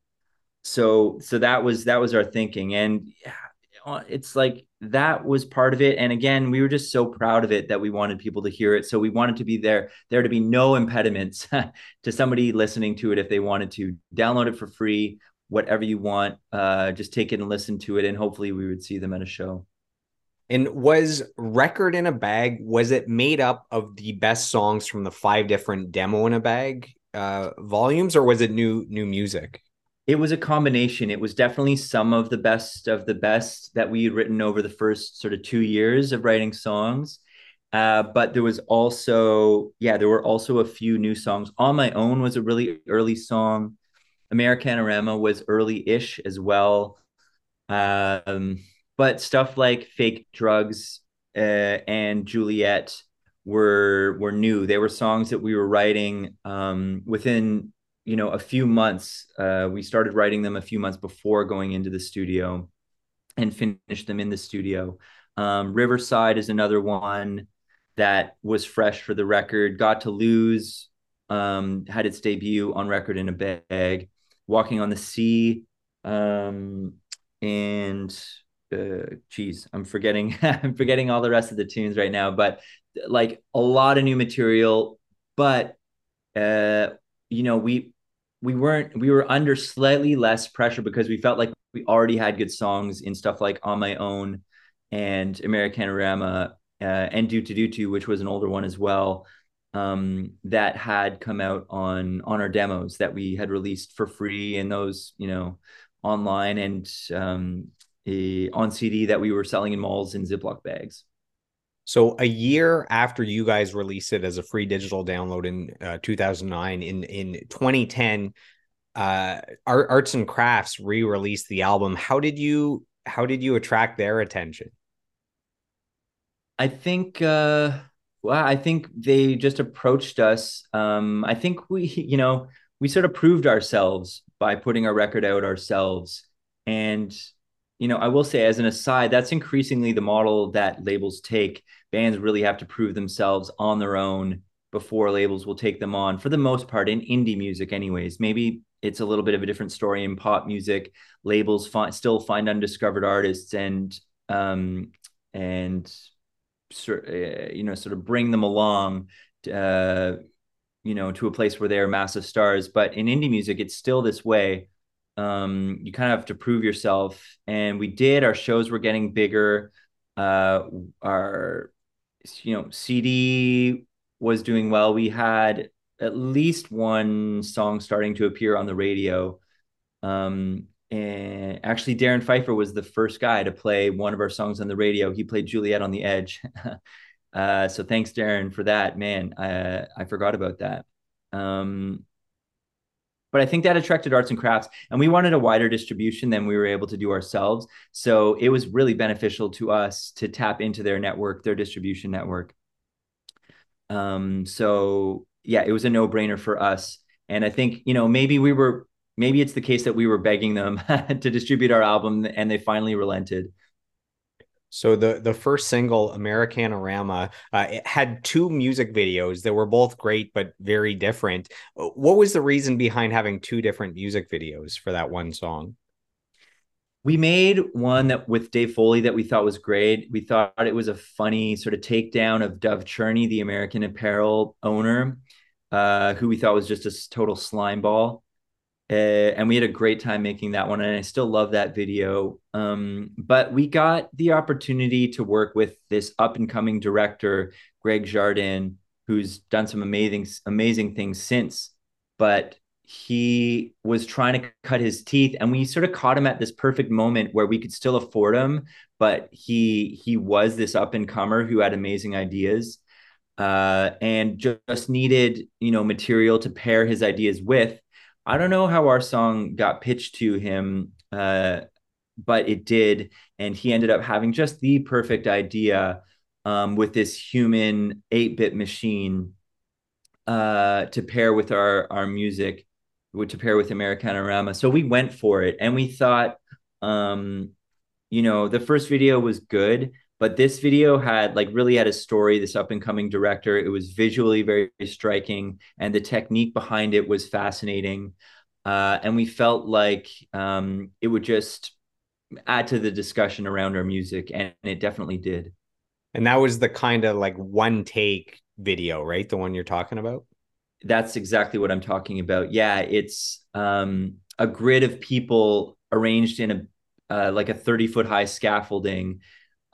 So so that was that was our thinking. And yeah, it's like that was part of it. And again we were just so proud of it that we wanted people to hear it. So we wanted to be there there to be no impediments to somebody listening to it if they wanted to download it for free whatever you want. Uh, just take it and listen to it and hopefully we would see them at a show. And was record in a bag was it made up of the best songs from the five different demo in a bag uh, volumes or was it new new music it was a combination. It was definitely some of the best of the best that we had written over the first sort of two years of writing songs. Uh, but there was also, yeah, there were also a few new songs. On My Own was a really early song. Americanarama was early-ish as well. Um, but stuff like Fake Drugs uh, and Juliet were were new. They were songs that we were writing um, within you know a few months. Uh, we started writing them a few months before going into the studio, and finished them in the studio. Um, Riverside is another one that was fresh for the record. Got to lose um, had its debut on record in a bag. Walking on the Sea, um, and uh, geez, I'm forgetting I'm forgetting all the rest of the tunes right now, but like a lot of new material, but uh, you know, we we weren't we were under slightly less pressure because we felt like we already had good songs in stuff like On My Own and Americanarama uh, and Do to Do to, which was an older one as well, um, that had come out on on our demos that we had released for free and those, you know, online and um, a, on CD that we were selling in malls in Ziploc bags. So a year after you guys released it as a free digital download in uh, 2009, in in 2010, uh, Arts and Crafts re-released the album. How did you how did you attract their attention? I think uh, well, I think they just approached us. Um, I think we, you know, we sort of proved ourselves by putting our record out ourselves, and you know, I will say as an aside, that's increasingly the model that labels take. Bands really have to prove themselves on their own before labels will take them on for the most part in indie music anyways. Maybe it's a little bit of a different story in pop music. Labels find, still find undiscovered artists and um and uh, you know sort of bring them along uh you know to a place where they are massive stars. But in indie music it's still this way um, you kind of have to prove yourself. And we did. Our shows were getting bigger. Uh, our you know CD was doing well. We had at least one song starting to appear on the radio. Um, and actually, Darrin Pfeiffer was the first guy to play one of our songs on the radio. He played Juliet on the Edge. uh, so thanks, Darrin, for that. Man, I, I forgot about that. Um, but I think that attracted arts and crafts, and we wanted a wider distribution than we were able to do ourselves. So it was really beneficial to us to tap into their network, their distribution network. Um, so yeah, it was a no brainer for us. And I think, you know, maybe we were, maybe it's the case that we were begging them to distribute our album and they finally relented. So the the first single, Americanarama, uh, it had two music videos that were both great but very different. What was the reason behind having two different music videos for that one song? We made one that with Dave Foley that we thought was great. We thought it was a funny sort of takedown of Dov Charney, the American Apparel owner, uh, who we thought was just a total slime ball. Uh, and we had a great time making that one and i still love that video. Um, but we got the opportunity to work with this up and coming director greg jardin who's done some amazing amazing things since. But he was trying to cut his teeth and we sort of caught him at this perfect moment where we could still afford him but he he was this up and comer who had amazing ideas uh, and just needed you know material to pair his ideas with I don't know how our song got pitched to him, uh, but it did, and he ended up having just the perfect idea um, with this human eight-bit machine uh, to pair with our our music, to pair with Americanarama. So we went for it, and we thought, um, you know, the first video was good, but this video had like really had a story this up and coming director. It was visually very, very striking and the technique behind it was fascinating. Uh, and we felt like um, it would just add to the discussion around our music and it definitely did. And that was the kind of like one take video right? The one you're talking about? That's exactly what i'm talking about. Yeah it's um, a grid of people arranged in a uh, like a 30 foot high scaffolding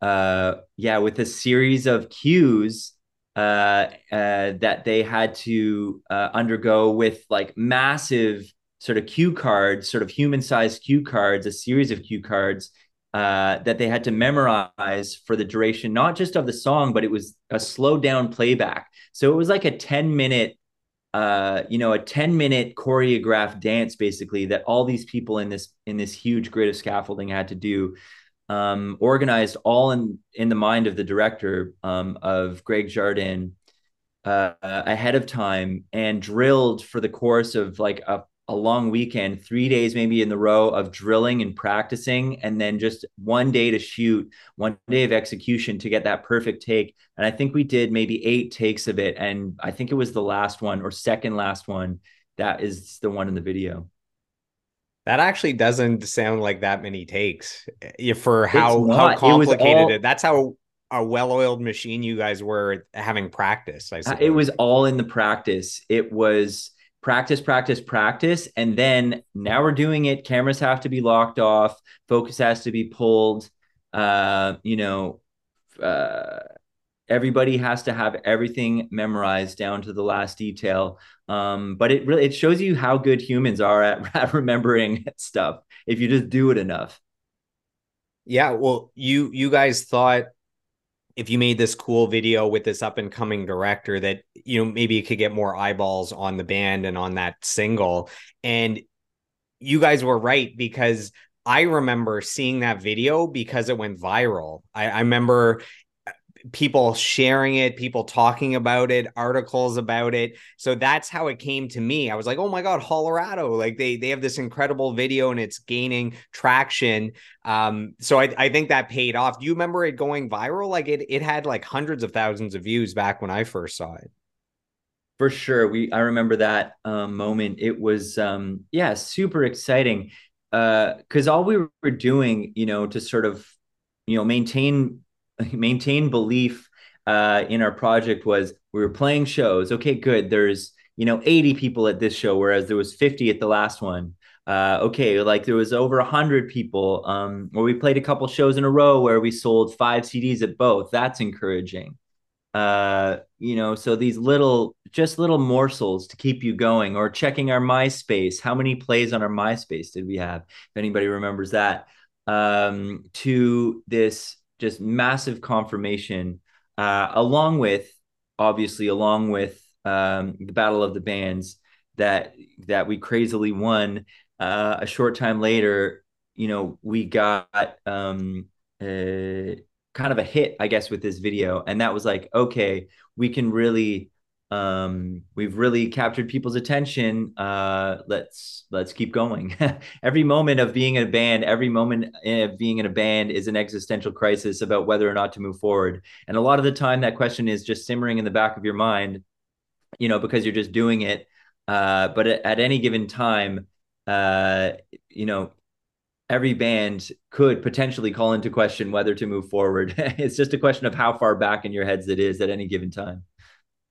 uh, yeah, with a series of cues uh, uh, that they had to uh, undergo with like massive sort of cue cards, sort of human sized cue cards, a series of cue cards uh, that they had to memorize for the duration, not just of the song, but it was a slowed down playback. So it was like a 10 minute, uh, you know, a 10 minute choreographed dance, basically, that all these people in this in this huge grid of scaffolding had to do, um, organized all in in the mind of the director um, of Greg Jardin uh, ahead of time and drilled for the course of like a a long weekend, three days maybe in the row of drilling and practicing, and then just one day to shoot, one day of execution to get that perfect take. And I think we did maybe eight takes of it. And I think it was the last one or second last one that is the one in the video. That actually doesn't sound like that many takes for how how complicated it, all, it. That's how a well-oiled machine you guys were having practice. I suppose. It was all in the practice. It was practice, practice, practice. And then now we're doing it. Cameras have to be locked off, focus has to be pulled. Uh, you know, uh, everybody has to have everything memorized down to the last detail. Um, but it really it shows you how good humans are at, at remembering stuff if you just do it enough. Yeah, well, you you guys thought if you made this cool video with this up and coming director that you know maybe it could get more eyeballs on the band and on that single and you guys were right because I remember seeing that video because it went viral. I, I remember people sharing it, people talking about it, articles about it. So that's how it came to me. I was like, "Oh my god, Hollerado! Like they they have this incredible video and it's gaining traction. Um, so I I think that paid off. Do you remember it going viral? Like it it had like hundreds of thousands of views back when I first saw it. For sure, we I remember that um, moment. It was um, yeah, super exciting because uh, all we were doing, you know, to sort of you know maintain maintain belief uh, in our project was we were playing shows. Okay, good. There's you know 80 people at this show, whereas there was 50 at the last one. Uh, okay, like there was over 100 people um, where we played a couple shows in a row where we sold five CDs at both. That's encouraging. Uh, you know, so these little, just little morsels to keep you going, or checking our MySpace. How many plays on our MySpace did we have? If anybody remembers that, um, to this just massive confirmation, uh, along with obviously along with um, the Battle of the Bands that that we crazily won. Uh, a short time later, you know, we got um, kind of a hit, I guess, with this video, and that was like, okay, we can really um, we've really captured people's attention. Uh, let's let's keep going. every moment of being in a band, every moment of being in a band is an existential crisis about whether or not to move forward. And a lot of the time, that question is just simmering in the back of your mind, you know, because you're just doing it. Uh, but at, at, any given time, uh, you know, every band could potentially call into question whether to move forward. it's just a question of how far back in your heads it is at any given time.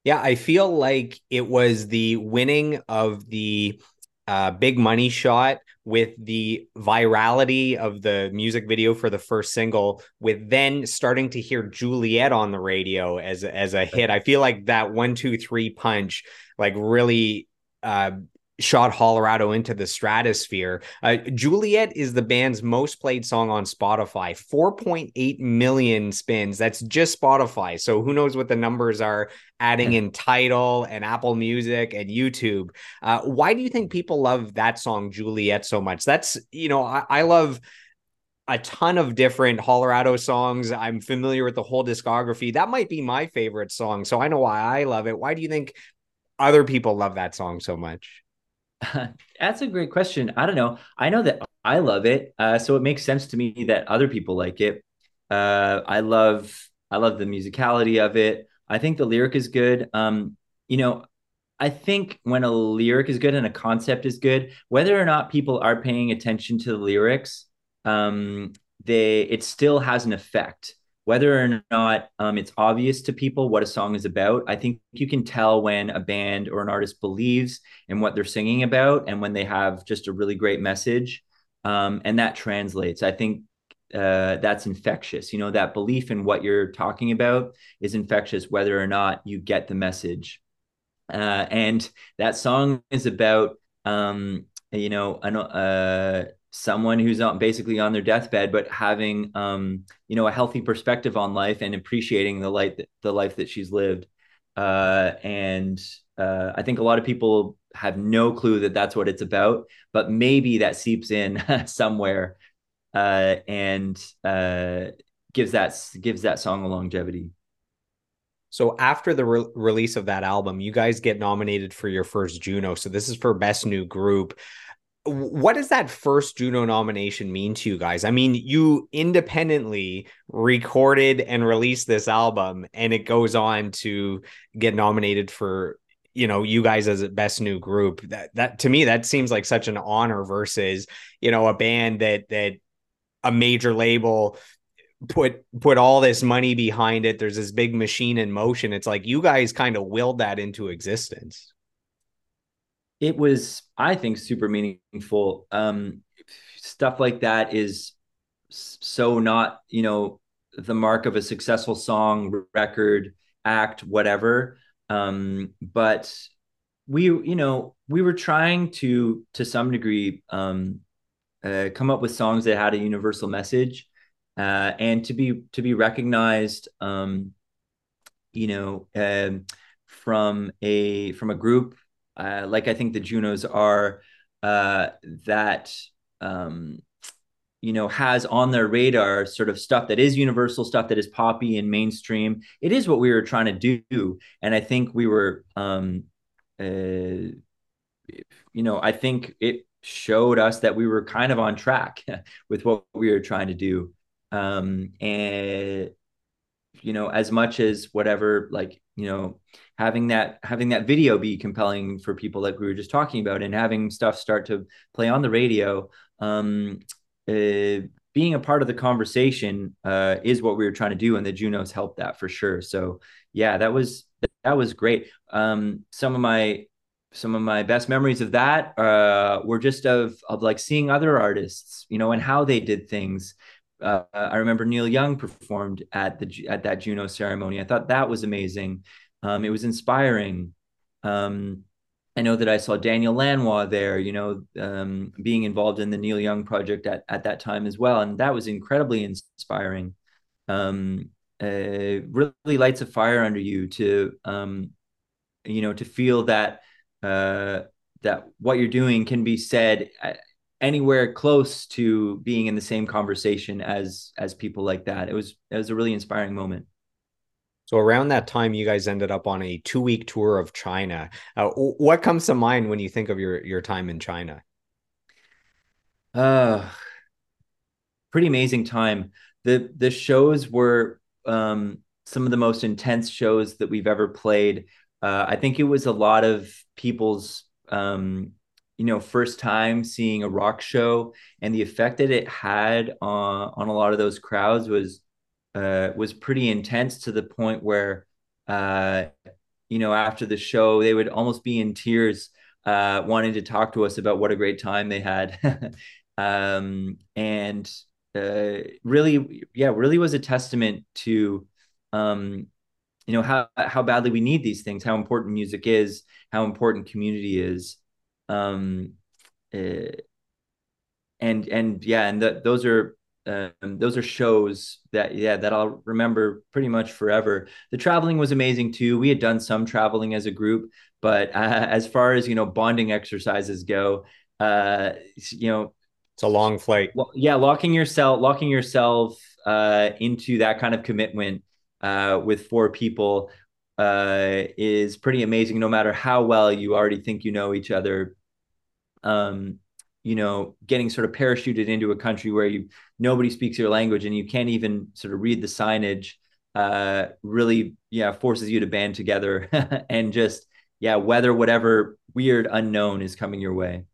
Yeah, I feel like it was the winning of the uh, big money shot with the virality of the music video for the first single, with then starting to hear Juliet on the radio as as a hit. I feel like that one, two, three punch like really uh, shot Hollerado into the stratosphere. Uh, Juliet is the band's most played song on Spotify, 4.8 million spins. That's just Spotify. So who knows what the numbers are adding in Tidal and Apple Music and YouTube. Uh, why do you think people love that song, Juliet, so much? That's, you know, I, I love a ton of different Hollerado songs. I'm familiar with the whole discography. That might be my favorite song. So I know why I love it. Why do you think other people love that song so much? That's a great question. I don't know. I know that I love it, uh, so it makes sense to me that other people like it. Uh, I love I love the musicality of it. I think the lyric is good. Um, you know, I think when a lyric is good and a concept is good, whether or not people are paying attention to the lyrics, um, they it still has an effect whether or not um, it's obvious to people what a song is about i think you can tell when a band or an artist believes in what they're singing about and when they have just a really great message um, and that translates. I think uh, that's infectious. You know that belief in what you're talking about is infectious whether or not you get the message. Uh, and that song is about um, you know an, uh, someone who's on, basically on their deathbed, but having um, you know a healthy perspective on life and appreciating the life that, the life that she's lived. Uh, and uh, I think a lot of people have no clue that that's what it's about, but maybe that seeps in somewhere uh, and uh, gives that gives that song a longevity. So after the re- release of that album, you guys get nominated for your first Juno. So this is for best new group what does that first Juno nomination mean to you guys? I mean, you independently recorded and released this album, and it goes on to get nominated for you know you guys as a best new group. That that to me that seems like such an honor versus you know a band that that a major label put put all this money behind it. There's this big machine in motion. It's like you guys kind of willed that into existence it was i think super meaningful. Um, stuff like that is so not you know the mark of a successful song record act whatever. Um, but we you know we were trying to to some degree um, uh, come up with songs that had a universal message uh, and to be to be recognized um, you know uh, from a from a group uh, like I think the Junos are, uh, that um, you know has on their radar sort of stuff that is universal, stuff that is poppy and mainstream. It is what we were trying to do, and I think we were, um, uh, you know, I think it showed us that we were kind of on track with what we were trying to do. Um, and you know, as much as whatever, like you know having that having that video be compelling for people like we were just talking about and having stuff start to play on the radio um, uh, being a part of the conversation uh, is what we were trying to do and the junos helped that for sure so yeah that was that was great um, some of my some of my best memories of that uh, were just of of like seeing other artists you know and how they did things uh, I remember Neil Young performed at the at that Juno ceremony. I thought that was amazing. Um, it was inspiring. Um, I know that I saw Daniel Lanois there, you know, um, being involved in the Neil Young project at, at that time as well. And that was incredibly inspiring. Um, uh, really lights a fire under you to, um, you know, to feel that, uh, that what you're doing can be said anywhere close to being in the same conversation as as people like that. It was it was a really inspiring moment. So around that time, you guys ended up on a two week tour of China. Uh, what comes to mind when you think of your your time in China? Uh pretty amazing time. The the shows were um, some of the most intense shows that we've ever played. Uh, I think it was a lot of people's um, you know first time seeing a rock show and the effect that it had on on a lot of those crowds was uh, was pretty intense to the point where uh, you know after the show they would almost be in tears uh, wanting to talk to us about what a great time they had. Um, and uh, really yeah really was a testament to um, you know how how badly we need these things how important music is how important community is. Um, uh, and and yeah, and the, those are um, those are shows that yeah that I'll remember pretty much forever. The traveling was amazing too. We had done some traveling as a group, but uh, as far as you know, bonding exercises go, uh, you know, it's a long flight. Well, yeah, locking yourself locking yourself uh, into that kind of commitment uh, with four people uh, is pretty amazing. No matter how well you already think you know each other, um, you know, getting sort of parachuted into a country where you nobody speaks your language and you can't even sort of read the signage, uh, really, yeah, forces you to band together and just yeah, weather whatever weird unknown is coming your way.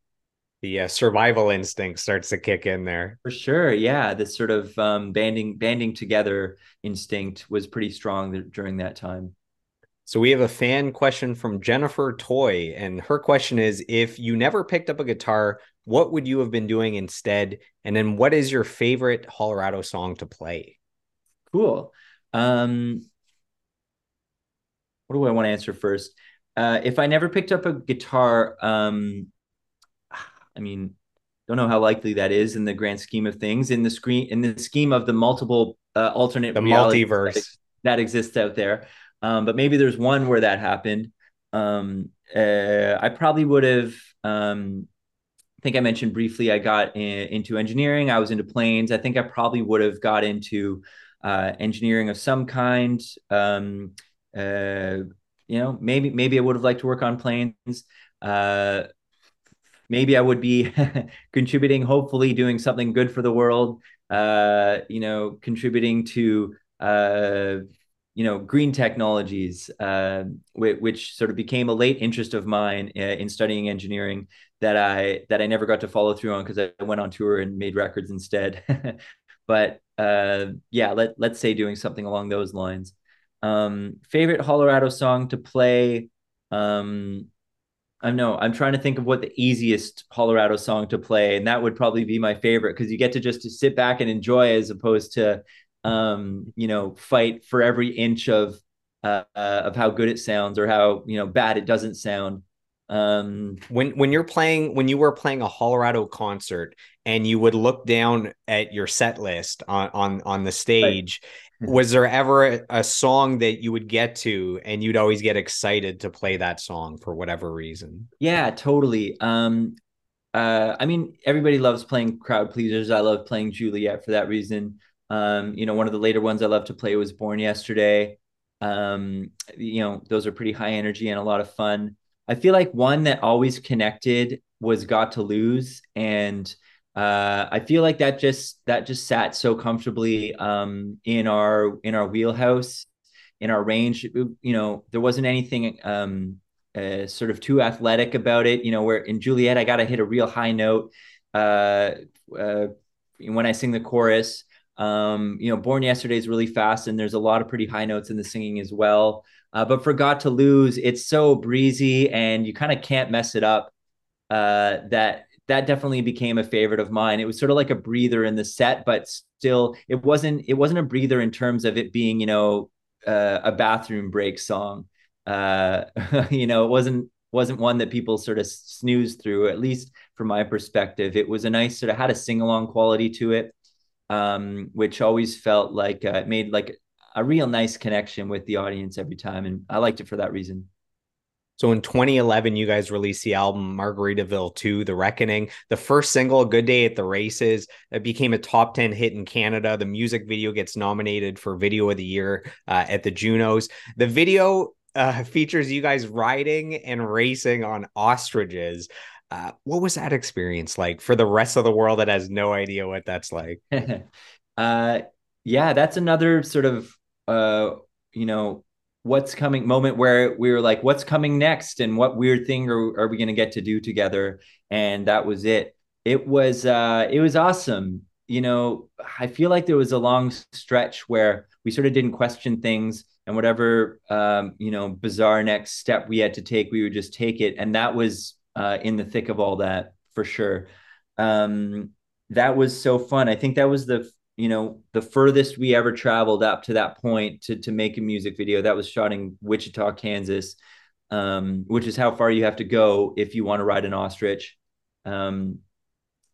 The uh, survival instinct starts to kick in there. For sure, yeah. This sort of um, banding banding together instinct was pretty strong during that time. So we have a fan question from Jennifer Toy, and her question is: If you never picked up a guitar, what would you have been doing instead? And then, what is your favorite Hollerado song to play? Cool. Um, what do I want to answer first? Uh, if I never picked up a guitar, um, I mean, don't know how likely that is in the grand scheme of things in the screen in the scheme of the multiple uh, alternate the multiverse that, that, exists out there um, but maybe there's one where that happened um, uh, i probably would have um, I think I mentioned briefly I got in, into engineering. I was into planes. I think I probably would have got into uh, engineering of some kind. Um, uh, you know, maybe maybe I would have liked to work on planes. Uh, maybe I would be contributing, hopefully doing something good for the world. Uh, you know, contributing to uh, you know green technologies, uh, which, which, sort of became a late interest of mine in studying engineering that I that I never got to follow through on because I went on tour and made records instead. but uh, yeah, let let's say doing something along those lines. Um, favorite Hollerado song to play. Um, I know I'm trying to think of what the easiest Hollerado song to play, and that would probably be my favorite because you get to just to sit back and enjoy as opposed to um, you know fight for every inch of uh, of how good it sounds or how you know bad it doesn't sound. Um, when when you're playing when you were playing a Hollerado concert and you would look down at your set list on on on the stage, right. was there ever a, a, song that you would get to and you'd always get excited to play that song for whatever reason? Yeah, totally. Um, uh, I mean, everybody loves playing crowd pleasers. I love playing Juliet for that reason. Um, you know, one of the later ones I love to play was Born Yesterday. Um, you know, those are pretty high energy and a lot of fun. I feel like one that always connected was Got to Lose, and uh, I feel like that just that just sat so comfortably um, in our in our wheelhouse, in our range. You know, there wasn't anything um, uh, sort of too athletic about it. You know, where in Juliet I got to hit a real high note uh, uh, when I sing the chorus. Um, you know, Born Yesterday is really fast, and there's a lot of pretty high notes in the singing as well. Uh, but for forgot to lose. It's so breezy, and you kind of can't mess it up. Uh, that that definitely became a favorite of mine. It was sort of like a breather in the set, but still, it wasn't it wasn't a breather in terms of it being you know uh, a bathroom break song. Uh, you know, it wasn't wasn't one that people sort of snooze through. At least from my perspective, it was a nice sort of had a sing along quality to it, um, which always felt like uh, it made like a real nice connection with the audience every time. And I liked it for that reason. So in 2011, you guys released the album Margaritaville 2, The Reckoning. The first single, Good Day at the Races, it became a top 10 hit in Canada. The music video gets nominated for Video of the Year uh, at the Junos. The video uh, features you guys riding and racing on ostriches. Uh, what was that experience like for the rest of the world that has no idea what that's like? uh, yeah, that's another sort of uh, you know, what's coming moment where we were like, what's coming next and what weird thing are, are we going to get to do together? And that was it. It was, uh, it was awesome. You know, I feel like there was a long stretch where we sort of didn't question things and whatever, um, you know, bizarre next step we had to take, we would just take it. And that was uh, in the thick of all that for sure. Um, that was so fun. I think that was the you know the furthest we ever traveled up to that point to to make a music video that was shot in Wichita, Kansas, um, which is how far you have to go if you want to ride an ostrich. Um,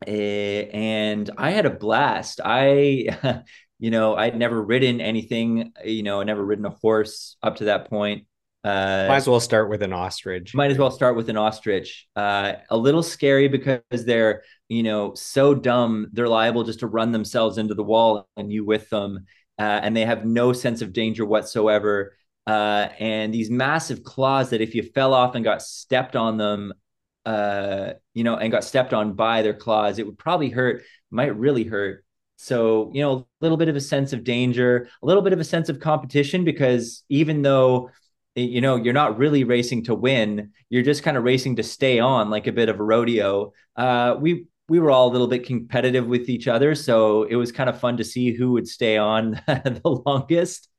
eh, and I had a blast. I, you know, I'd never ridden anything. You know, I never ridden a horse up to that point. Uh, might as well start with an ostrich. Might as well start with an ostrich. Uh, a little scary because they're, you know, so dumb. They're liable just to run themselves into the wall and you with them. Uh, and they have no sense of danger whatsoever. Uh, and these massive claws that if you fell off and got stepped on them, uh, you know, and got stepped on by their claws, it would probably hurt, might really hurt. So, you know, a little bit of a sense of danger, a little bit of a sense of competition, because even though you know you're not really racing to win. You're just kind of racing to stay on like a bit of a rodeo. Uh, we we were all a little bit competitive with each other so it was kind of fun to see who would stay on the longest.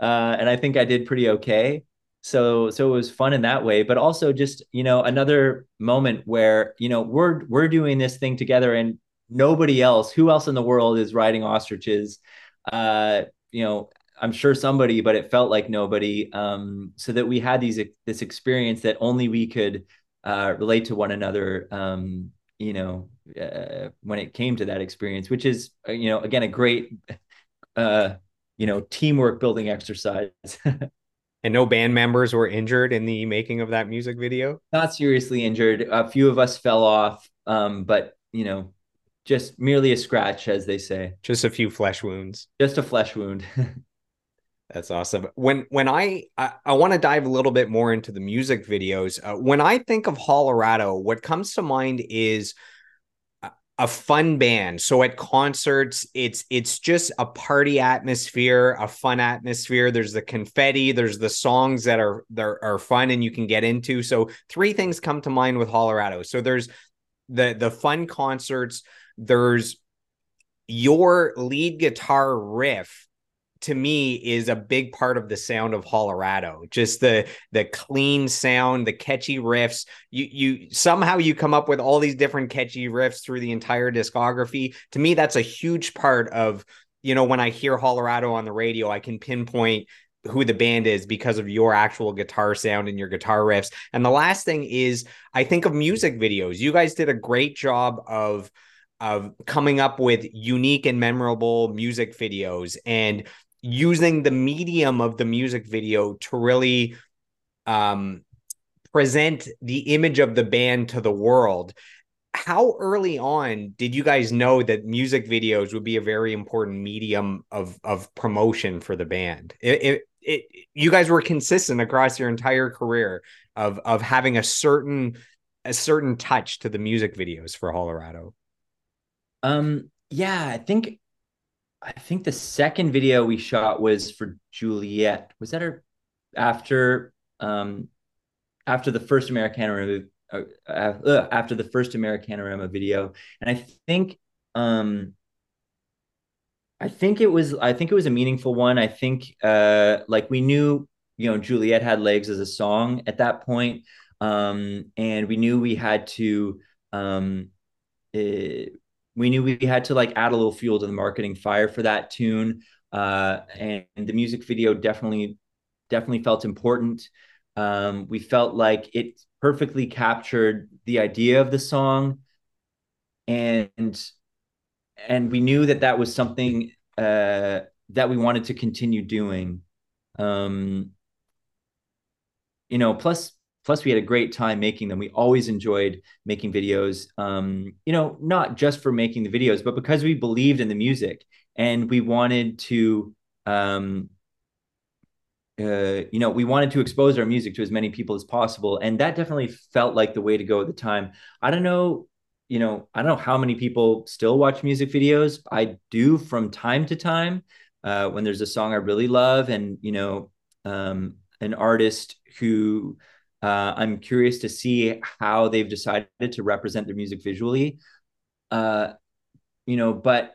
Uh, and i think i did pretty okay. So so it was fun in that way. But also just you know another moment where you know we're we're doing this thing together and nobody else who else in the world is riding ostriches? Uh you know I'm sure somebody, but it felt like nobody. Um, so that we had these this experience that only we could uh, relate to one another. Um, you know, uh, when it came to that experience, which is uh, you know again a great uh, you know teamwork building exercise. and no band members were injured in the making of that music video. Not seriously injured. A few of us fell off, um, but you know, just merely a scratch, as they say. Just a few flesh wounds. Just a flesh wound. That's awesome. When when I I, I want to dive a little bit more into the music videos. Uh, when I think of Hollerado, what comes to mind is a fun band. So at concerts, it's it's just a party atmosphere, a fun atmosphere. There's the confetti, there's the songs that are that are fun and you can get into. So three things come to mind with Hollerado. So there's the the fun concerts, there's your lead guitar riff to me is a big part of the sound of Hollerado. Just the the clean sound, the catchy riffs. You you somehow you come up with all these different catchy riffs through the entire discography. To me, that's a huge part of you know when I hear Hollerado on the radio, I can pinpoint who the band is because of your actual guitar sound and your guitar riffs. And the last thing is I think of music videos. You guys did a great job of of coming up with unique and memorable music videos and using the medium of the music video to really um, present the image of the band to the world. How early on did you guys know that music videos would be a very important medium of of promotion for the band? It, it, it you guys were consistent across your entire career of of having a certain a certain touch to the music videos for Hollerado. Um yeah, I think I think the second video we shot was for Juliet. Was that her after um after the first Americana uh, uh, after the first Americanarama video, and I think um I think it was I think it was a meaningful one. I think uh like we knew you know Juliet had legs as a song at that point, um, and we knew we had to um. It, eh, we knew we had to like add a little fuel to the marketing fire for that tune. Uh, and, and the music video definitely, definitely felt important. Um, we felt like it perfectly captured the idea of the song, and and we knew that that was something uh, that we wanted to continue doing. Um, you know, plus plus we had a great time making them. We always enjoyed making videos um, you know not just for making the videos but because we believed in the music and we wanted to um, uh, you know we wanted to expose our music to as many people as possible. And that definitely felt like the way to go at the time. I don't know you know i don't know how many people still watch music videos. I do from time to time uh, when there's a song i really love and you know um, an artist who uh, I'm curious to see how they've decided to represent their music visually. Uh, you know, but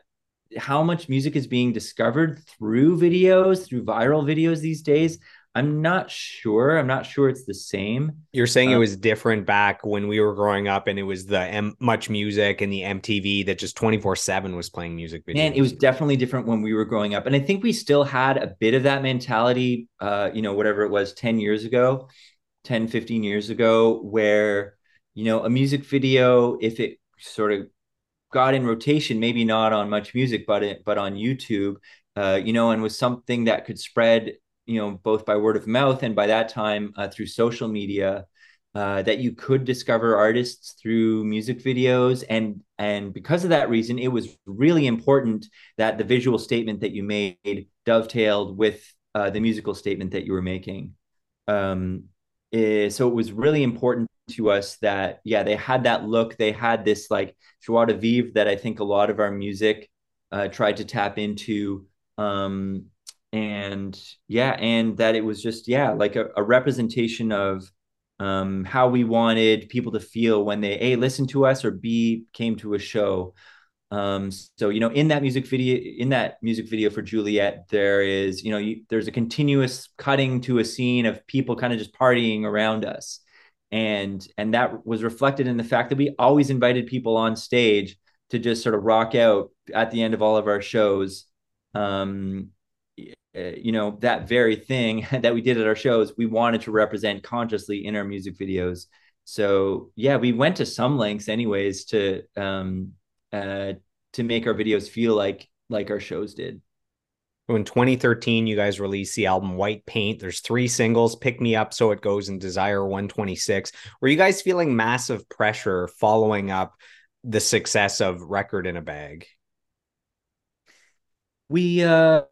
how much music is being discovered through videos, through viral videos these days, I'm not sure. I'm not sure it's the same. You're saying um, it was different back when we were growing up, and it was the M- much music and the MTV that just 24 seven was playing music videos. And it was definitely different when we were growing up, and I think we still had a bit of that mentality. Uh, you know, whatever it was 10 years ago. 10, 15 years ago where, you know, a music video, if it sort of got in rotation, maybe not on much music, but it, but on YouTube, uh, you know, and was something that could spread, you know, both by word of mouth and by that time uh, through social media, uh, that you could discover artists through music videos, and and because of that reason, it was really important that the visual statement that you made dovetailed with uh, the musical statement that you were making. Um, is, so it was really important to us that yeah they had that look. They had this like joie de vivre that i think a lot of our music uh, tried to tap into. Um and yeah and that it was just yeah like a, a representation of um how we wanted people to feel when they a listen to us or b came to a show um, so you know, in that music video, in that music video for Juliet, there is you know, you, there's a continuous cutting to a scene of people kind of just partying around us, and and that was reflected in the fact that we always invited people on stage to just sort of rock out at the end of all of our shows. Um, you know that very thing that we did at our shows, we wanted to represent consciously in our music videos So yeah, we went to some lengths anyways to um uh to make our videos feel like like our shows did. In 2013, you guys released the album White Paint. There's three singles Pick Me Up, So It Goes, and Desire 126. Were you guys feeling massive pressure following up the success of Record in a Bag? We, uh,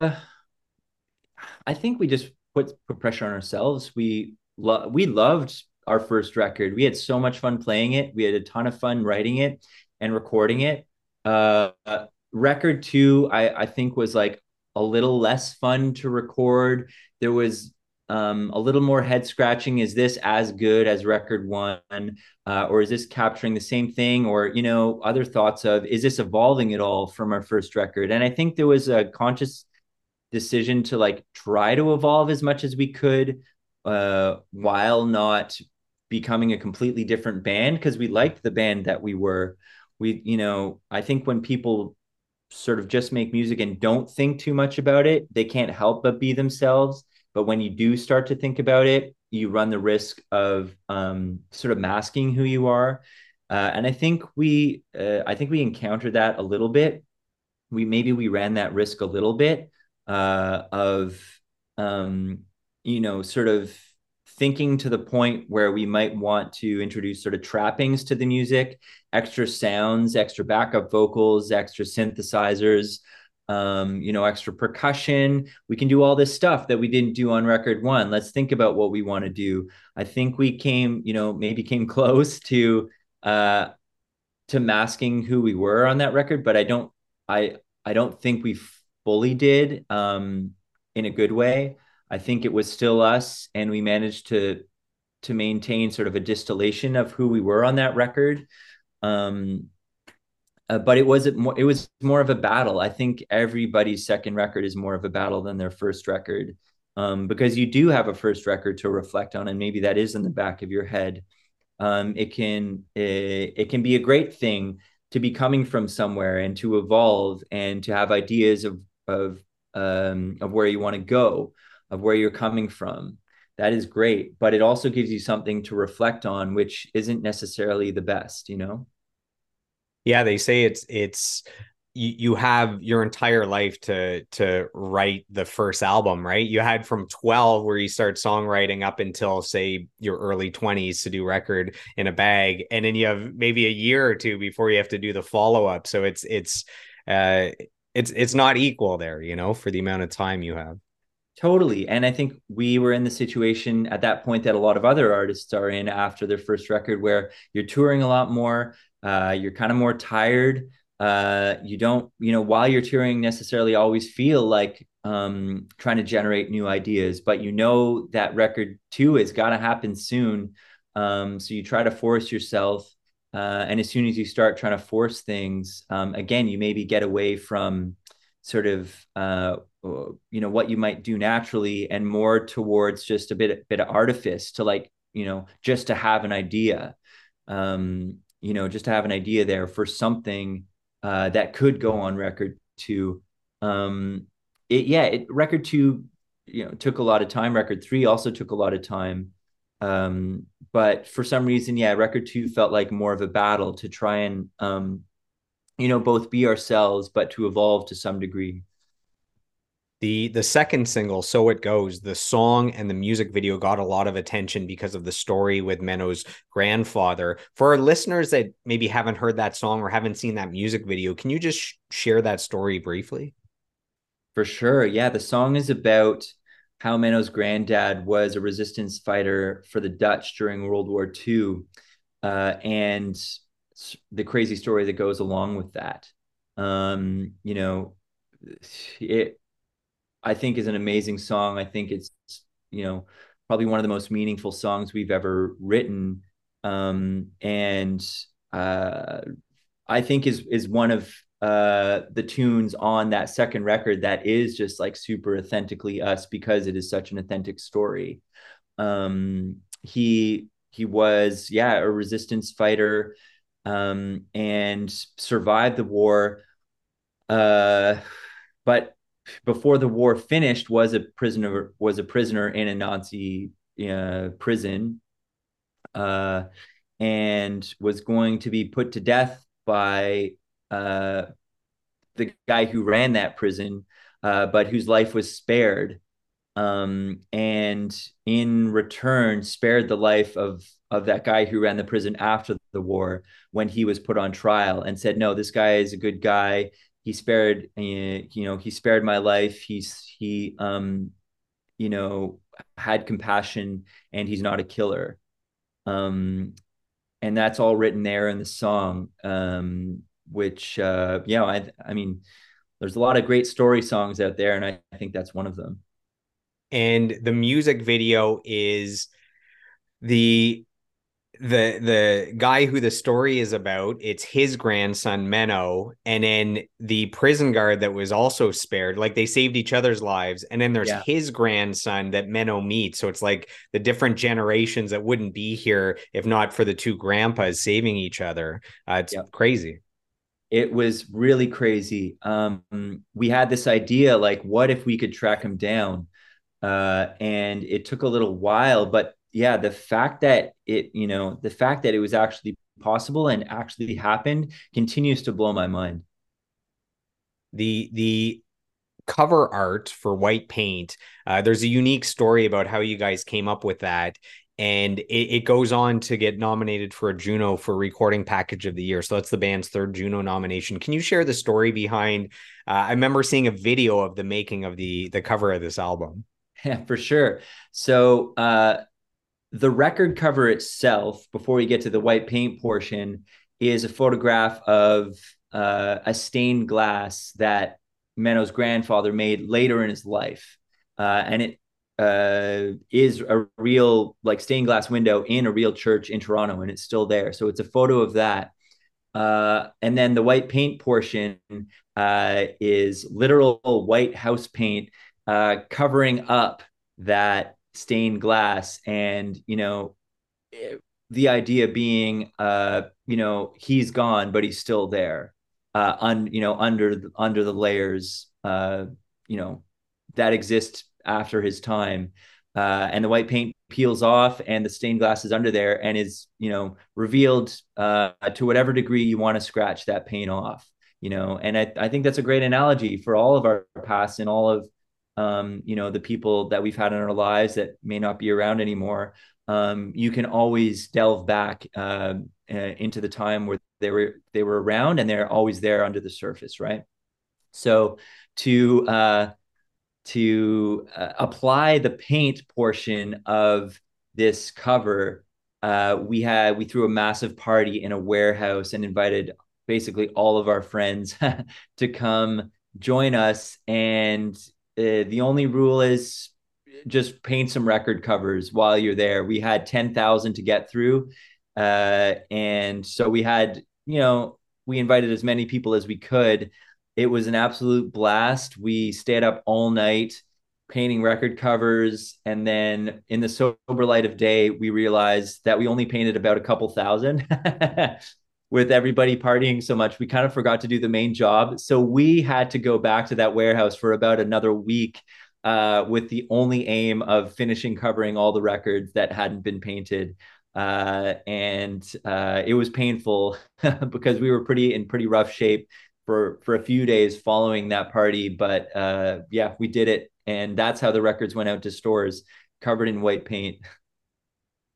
I think we just put, put pressure on ourselves. We, lo- we loved our first record. We had so much fun playing it. We had a ton of fun writing it and recording it. Uh, record two, I, I think was like a little less fun to record. There was um, a little more head scratching. Is this as good as record one? Uh, or is this capturing the same thing? Or, you know, other thoughts of is this evolving at all from our first record? And I think there was a conscious decision to like try to evolve as much as we could uh, while not becoming a completely different band because we liked the band that we were. We, you know, I think when people sort of just make music and don't think too much about it, they can't help but be themselves. But when you do start to think about it, you run the risk of um, sort of masking who you are. Uh, and I think we, uh, I think we encountered that a little bit. We maybe we ran that risk a little bit uh, of, um, you know, sort of thinking to the point where we might want to introduce sort of trappings to the music, extra sounds, extra backup vocals, extra synthesizers, um, you know, extra percussion. We can do all this stuff that we didn't do on record one. Let's think about what we want to do. I think we came, you know, maybe came close to uh to masking who we were on that record, but I don't I I don't think we fully did um in a good way. I think it was still us, and we managed to to maintain sort of a distillation of who we were on that record. Um, uh, but it was more it was more of a battle. I think everybody's second record is more of a battle than their first record. Um, because you do have a first record to reflect on, and maybe that is in the back of your head. Um, it can it, it can be a great thing to be coming from somewhere and to evolve and to have ideas of of um, of where you want to go of where you're coming from. That is great but it also gives you something to reflect on which isn't necessarily the best you know? Yeah they say it's it's you, you have your entire life to to write the first album right? You had from 12 where you start songwriting up until say your early 20s to do record in a bag and then you have maybe a year or two before you have to do the follow-up. So it's it's uh it's it's not equal there you know for the amount of time you have Totally. And I think we were in the situation at that point that a lot of other artists are in after their first record, where you're touring a lot more, uh, you're kind of more tired. Uh, you don't, you know, while you're touring, necessarily always feel like um, trying to generate new ideas, but you know that record too is got to happen soon. Um, so you try to force yourself. Uh, and as soon as you start trying to force things, um, again, you maybe get away from sort of uh, you know what you might do naturally and more towards just a bit bit of artifice to like you know just to have an idea um you know just to have an idea there for something uh that could go on record to um it yeah it record 2 you know took a lot of time. Record 3 also took a lot of time. Um but for some reason yeah record 2 felt like more of a battle to try and um you know both be ourselves but to evolve to some degree. The the second single so it goes the song and the music video got a lot of attention because of the story with menno's grandfather. For our listeners that maybe haven't heard that song or haven't seen that music video can you just sh- share that story briefly? For sure. Yeah the song is about how menno's granddad was a resistance fighter for the dutch during world war ii uh, and the crazy story that goes along with that um, you know it I think is an amazing song. I think it's you know probably one of the most meaningful songs we've ever written, um, and uh, I think is is one of uh, the tunes on that second record that is just like super authentically us because it is such an authentic story. Um, he he was yeah a resistance fighter um, and survived the war. Uh, but before the war finished was a prisoner was a prisoner in a Nazi uh, prison. Uh, and was going to be put to death by uh, the guy who ran that prison, uh, but whose life was spared. Um, and in return, spared the life of of that guy who ran the prison after the war when he was put on trial, and said, "No, this guy is a good guy. He spared, uh, you know, he spared my life. He's he, um, you know, had compassion, and he's not a killer." Um, and that's all written there in the song. Um, which uh, yeah, I I mean, there's a lot of great story songs out there, and I, I think that's one of them. And the music video is the the the guy who the story is about it's his grandson Menno and then the prison guard that was also spared like they saved each other's lives and then there's yeah. his grandson that Menno meets so it's like the different generations that wouldn't be here if not for the two grandpas saving each other uh, it's crazy it was really crazy. Um, we had this idea like, what if we could track him down? Uh, and it took a little while, but yeah, the fact that it, you know, the fact that it was actually possible and actually happened continues to blow my mind. The the cover art for white paint uh, there's a unique story about how you guys came up with that and it, it, goes on to get nominated for a Juno for Recording Package of the Year. So that's the band's third Juno nomination. Can you share the story behind? Uh, I remember seeing a video of the making of the the cover of this album. Yeah, for sure. So uh, the record cover itself, before we get to the white paint portion, is a photograph of uh, a stained glass that Menno's grandfather made later in his life. Uh, and it uh, is a real like stained glass window in a real church in Toronto, and it's still there. So it's a photo of that. Uh, and then the white paint portion uh, is literal white house paint uh, covering up that stained glass, and you know, the idea being, uh, you know, he's gone, but he's still there, uh, un, you know, under under the layers, uh, you know, that exist after his time. Uh, and the white paint peels off and the stained glass is under there and is you know revealed uh, to whatever degree you want to scratch that paint off you know and I, I think that's a great analogy for all of our past and all of um, you know the people that we've had in our lives that may not be around anymore um, you can always delve back uh, uh into the time where they were they were around and they're always there under the surface right so to uh, to uh, apply the paint portion of this cover, uh, we had we threw a massive party in a warehouse and invited basically all of our friends to come join us. And uh, the only rule is just paint some record covers while you're there. We had ten thousand to get through, uh, and so we had you know we invited as many people as we could. It was an absolute blast. We stayed up all night painting record covers. And then in the sober light of day, we realized that we only painted about a couple thousand. with everybody partying so much, we kind of forgot to do the main job. So we had to go back to that warehouse for about another week uh, with the only aim of finishing covering all the records that hadn't been painted. Uh, and uh, it was painful because we were pretty in pretty rough shape for for a few days following that party. But uh, yeah, we did it, and that's how the records went out to stores covered in white paint.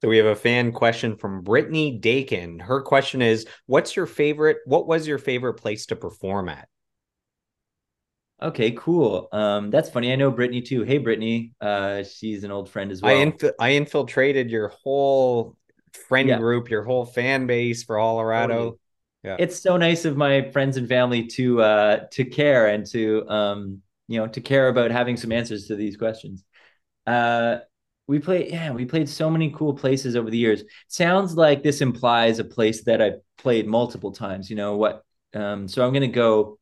So we have a fan question from Brittany Dakin. Her question is, "What's your favorite? What was your favorite place to perform at?" Okay, cool. Um, that's funny. I know Brittany too. Hey, Brittany. Uh, she's an old friend as well. I inf- I infiltrated your whole friend yeah. group, your whole fan base for Hollerado. Totally yeah. it's so nice of my friends and family to uh to care and to um you know to care about having some answers to these questions uh we played yeah we played so many cool places over the years sounds like this implies a place that i played multiple times you know what um so i'm gonna go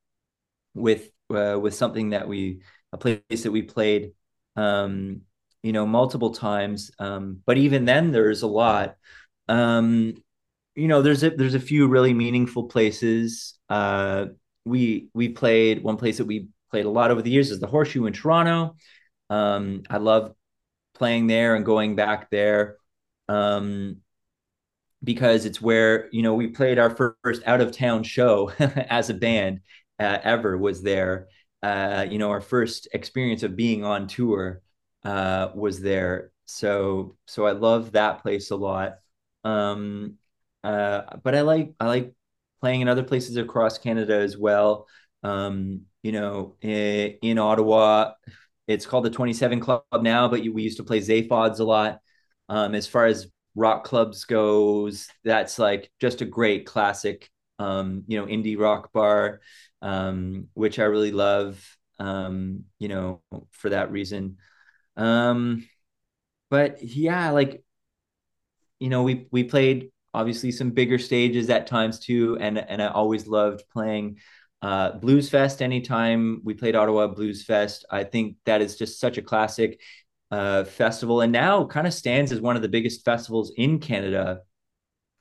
with uh, with something that we a place that we played um you know multiple times um but even then there's a lot um you know, there's a there's a few really meaningful places. Uh, we we played one place that we played a lot over the years is the Horseshoe in Toronto. Um, I love playing there and going back there. Um, because it's where you know we played our first out of town show as a band uh, ever was there. Uh, you know, our first experience of being on tour uh, was there. So so I love that place a lot. Um, uh, but I like I like playing in other places across Canada as well. Um, you know, in, in, Ottawa, it's called the 27 Club now, but we used to play Zaphods a lot. Um, as far as rock clubs goes, that's like just a great classic, um, you know, indie rock bar, um, which I really love, um, you know, for that reason. Um, but yeah, like, you know, we we played obviously some bigger stages at times too, and and I always loved playing uh, Blues Fest. Anytime we played Ottawa Blues Fest, I think that is just such a classic uh, festival, and now kind of stands as one of the biggest festivals in Canada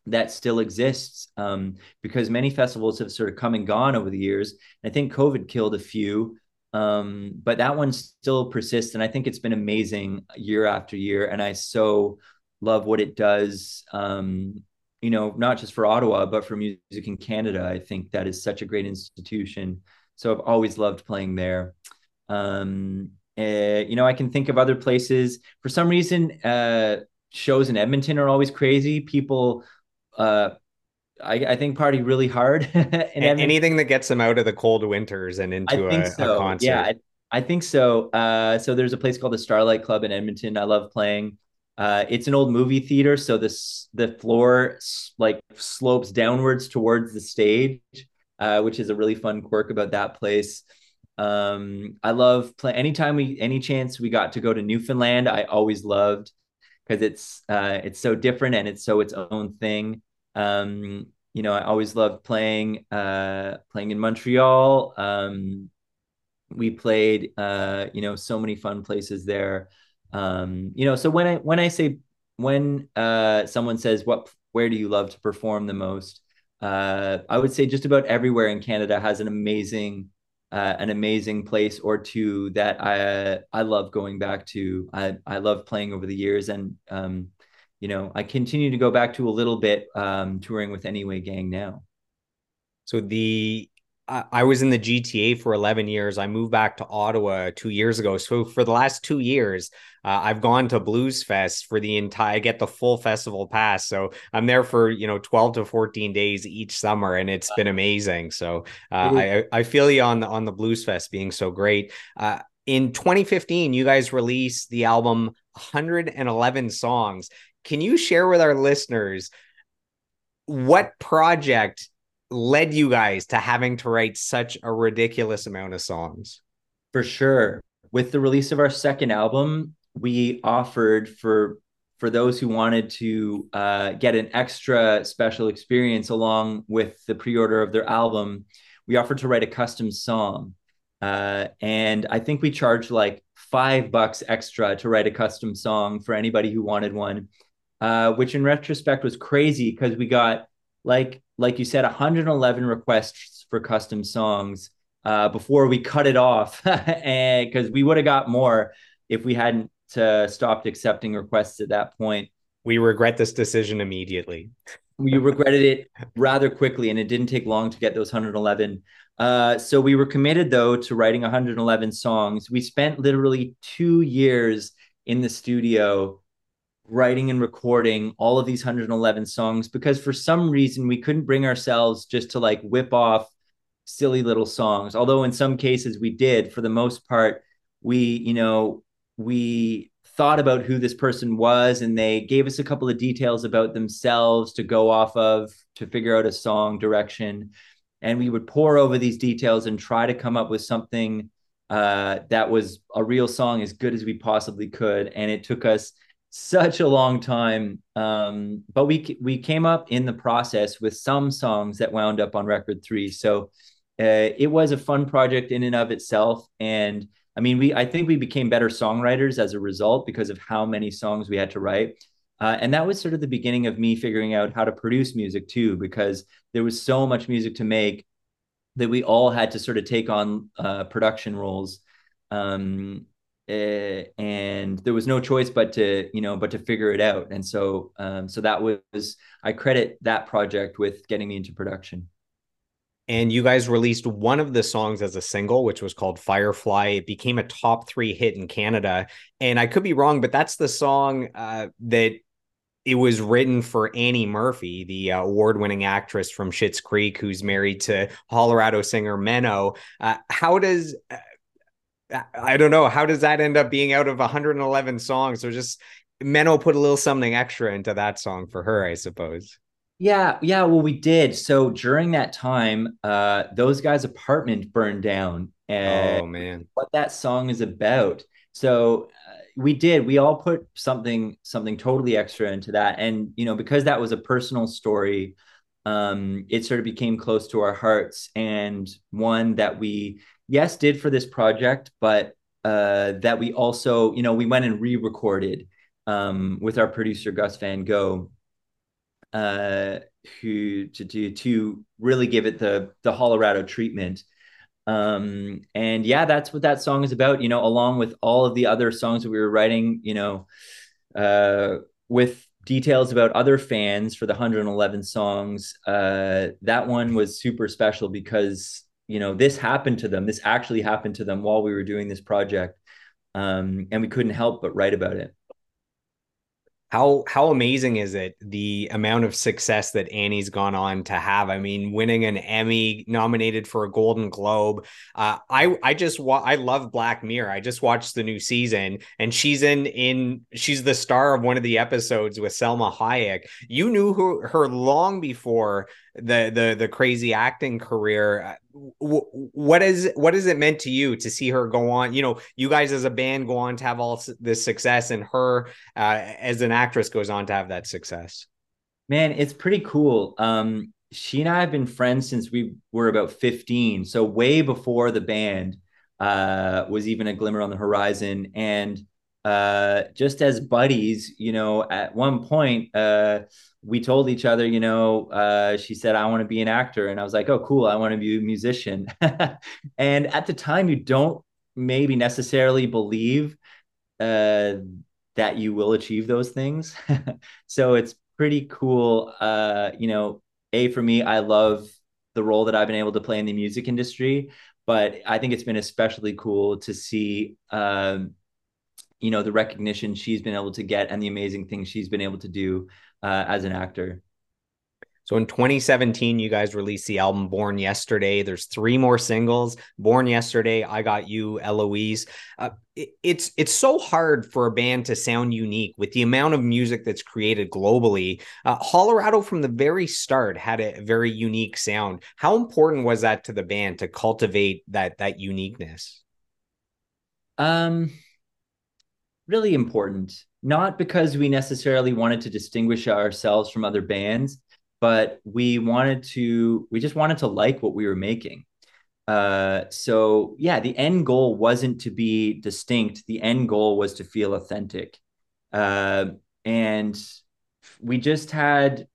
that still exists um, because many festivals have sort of come and gone over the years. I think COVID killed a few, um, but that one still persists, and I think it's been amazing year after year. And I so love what it does. Um, you know, not just for Ottawa, but for music in Canada. I think that is such a great institution. So I've always loved playing there. Um, uh, you know, I can think of other places. For some reason, uh, shows in Edmonton are always crazy. People, uh, I, I think, party really hard. Anything that gets them out of the cold winters and into a, so. a, concert. Yeah, I, I think so. Uh, so there's a place called the Starlight Club in Edmonton. I love playing. Uh, it's an old movie theater, so this the floor like slopes downwards towards the stage, uh, which is a really fun quirk about that place. Um, I love play anytime we any chance we got to go to Newfoundland. I always loved because it's uh, it's so different and it's so its own thing. Um, you know, I always loved playing uh, playing in Montreal. Um, we played uh, you know so many fun places there. Um, you know, so when I when I say when uh, someone says what where do you love to perform the most, uh, I would say just about everywhere in Canada has an amazing uh, an amazing place or two that I I love going back to. I I love playing over the years, and um, you know I continue to go back to a little bit um, touring with Anyway Gang now. So the I was in the GTA for 11 years. I moved back to Ottawa two years ago. So for the last two years, uh, I've gone to Blues Fest for the entire. I get the full festival pass, so I'm there for you know 12 to 14 days each summer, and it's been amazing. So uh, I I feel you on the on the Blues Fest being so great. Uh, in 2015, you guys released the album 111 songs. Can you share with our listeners what project led you guys to having to write such a ridiculous amount of songs? For sure. With the release of our second album, we offered for for those who wanted to uh, get an extra special experience along with the pre-order of their album, we offered to write a custom song. Uh, and I think we charged like five bucks extra to write a custom song for anybody who wanted one, uh, which in retrospect was crazy because we got like like you said 111 requests for custom songs uh, before we cut it off. And because we would have got more if we hadn't uh, stopped accepting requests at that point. We regret this decision immediately. We regretted it rather quickly and it didn't take long to get those 111 uh, so we were committed though to writing 111 songs. We spent literally two years in the studio writing and recording all of these 111 songs because for some reason we couldn't bring ourselves just to like whip off silly little songs. Although in some cases we did for the most part we you know we thought about who this person was and they gave us a couple of details about themselves to go off of to figure out a song direction. And we would pour over these details and try to come up with something uh, that was a real song as good as we possibly could. And it took us such a long time. Um, but we we came up in the process with some songs that wound up on record three. So uh, it was a fun project in and of itself. And I mean, we I think we became better songwriters as a result because of how many songs we had to write. Uh, and that was sort of the beginning of me figuring out how to produce music too, because there was so much music to make that we all had to sort of take on uh, production roles. Um, uh, and there was no choice but to you know but to figure it out. And so um, so that was i credit that project with getting me into production. And you guys released one of the songs as a single which was called firefly. It became a top three hit in canada. And i could be wrong but that's the song uh, that it was written for Annie Murphy, the uh, award-winning actress from Schitt's Creek, who's married to Hollerado singer Menno. Uh, how does uh, I don't know. How does that end up being out of 111 songs? So just Menno put a little something extra into that song for her, I suppose. Yeah, yeah. Well, we did. So during that time, uh, those guys' apartment burned down. And oh man, what that song is about. So uh, we did. We all put something something totally extra into that, and you know, because that was a personal story, um, it sort of became close to our hearts, and one that we yes, did for this project, but uh, that we also, you know, we went and re-recorded um, with our producer Gus Van Go, uh, who to do to really give it the the Hollerado treatment. Um, and yeah, that's what that song is about. You know, along with all of the other songs that we were writing, you know, uh, with details about other fans for the 111 songs. Uh, that one was super special because you know this happened to them this actually happened to them while we were doing this project um, and we couldn't help but write about it how how amazing is it the amount of success that Annie's gone on to have? I mean, winning an Emmy, nominated for a Golden Globe. Uh, I I just wa- I love Black Mirror. I just watched the new season, and she's in in she's the star of one of the episodes with Salma Hayek. You knew her her long before the the the crazy acting career what is what is it meant to you to see her go on? You know you guys as a band go on to have all this success and her uh, as an actress goes on to have that success. Man it's pretty cool. Um she and i have been friends since we were about 15 so way before the band uh was even a glimmer on the horizon. And uh just as buddies you know at one point uh we told each other, you know, uh, she said, I want to be an actor. And I was like, oh, cool. I want to be a musician. and at the time, you don't maybe necessarily believe uh, that you will achieve those things. so it's pretty cool. Uh, you know, A, for me, I love the role that I've been able to play in the music industry. But I think it's been especially cool to see, um, you know, the recognition she's been able to get and the amazing things she's been able to do uh, as an actor. So in 2017, you guys released the album Born Yesterday. There's three more singles: Born Yesterday, I Got You, Eloise. Uh, it, it's it's so hard for a band to sound unique with the amount of music that's created globally. Uh, Hollerado, from the very start, had a very unique sound. How important was that to the band to cultivate that that uniqueness? Um, really important not because we necessarily wanted to distinguish ourselves from other bands, but we wanted to, we just wanted to like what we were making. Uh, so yeah, the end goal wasn't to be distinct. The end goal was to feel authentic. Uh, and we just had,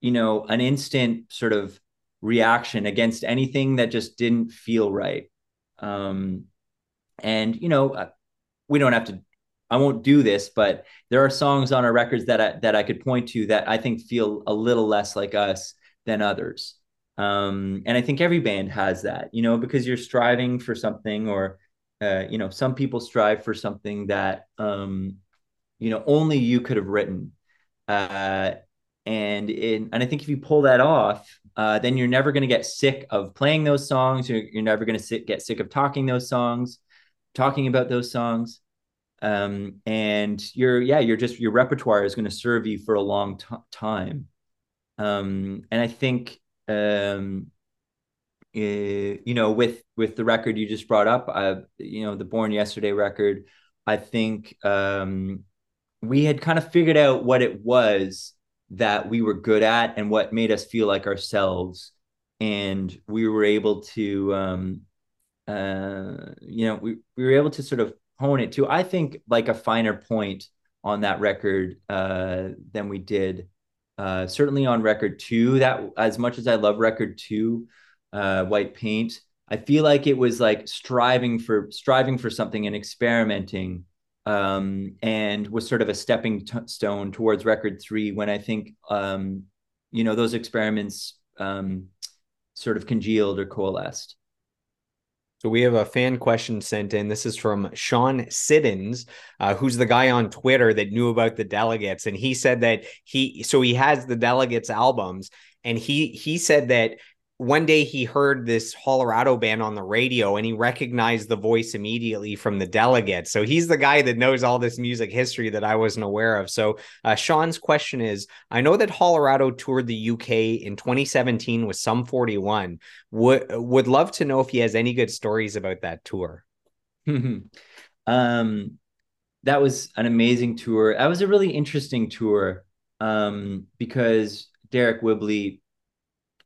you know, an instant sort of reaction against anything that just didn't feel right. Um, and, you know, uh, we don't have to I won't do this, but there are songs on our records that I, that I could point to that I think feel a little less like us than others. Um, and I think every band has that, you know, because you're striving for something, or uh, you know, some people strive for something that um, you know only you could have written. Uh, and in, and I think if you pull that off, uh, then you're never going to get sick of playing those songs. You're, you're never going to get sick of talking those songs, talking about those songs um, and your yeah your just your repertoire is going to serve you for a long t- time. Um, and i think um, uh, you know with with the record you just brought up uh, you know the born yesterday record i think um, we had kind of figured out what it was that we were good at and what made us feel like ourselves. And we were able to um, uh, you know we, we were able to sort of hone it to, I think, like a finer point on that record uh, than we did. Uh, certainly on record two, that as much as I love record two, uh, White Paint, I feel like it was like striving for striving for something and experimenting, um, and was sort of a stepping t- stone towards record three. When I think, um, you know, those experiments um, sort of congealed or coalesced. So we have a fan question sent in. This is from Sean Siddons, uh, who's the guy on Twitter that knew about the delegates, and he said that he so he has the delegates albums, and he he said that one day he heard this Hollerado band on the radio and he recognized the voice immediately from the delegate. So he's the guy that knows all this music history that I wasn't aware of. So uh, Sean's question is I know that Hollerado toured the UK in 2017 with Sum 41. Would, would love to know if he has any good stories about that tour. um, that was an amazing tour. That was a really interesting tour um, because Deryck Whibley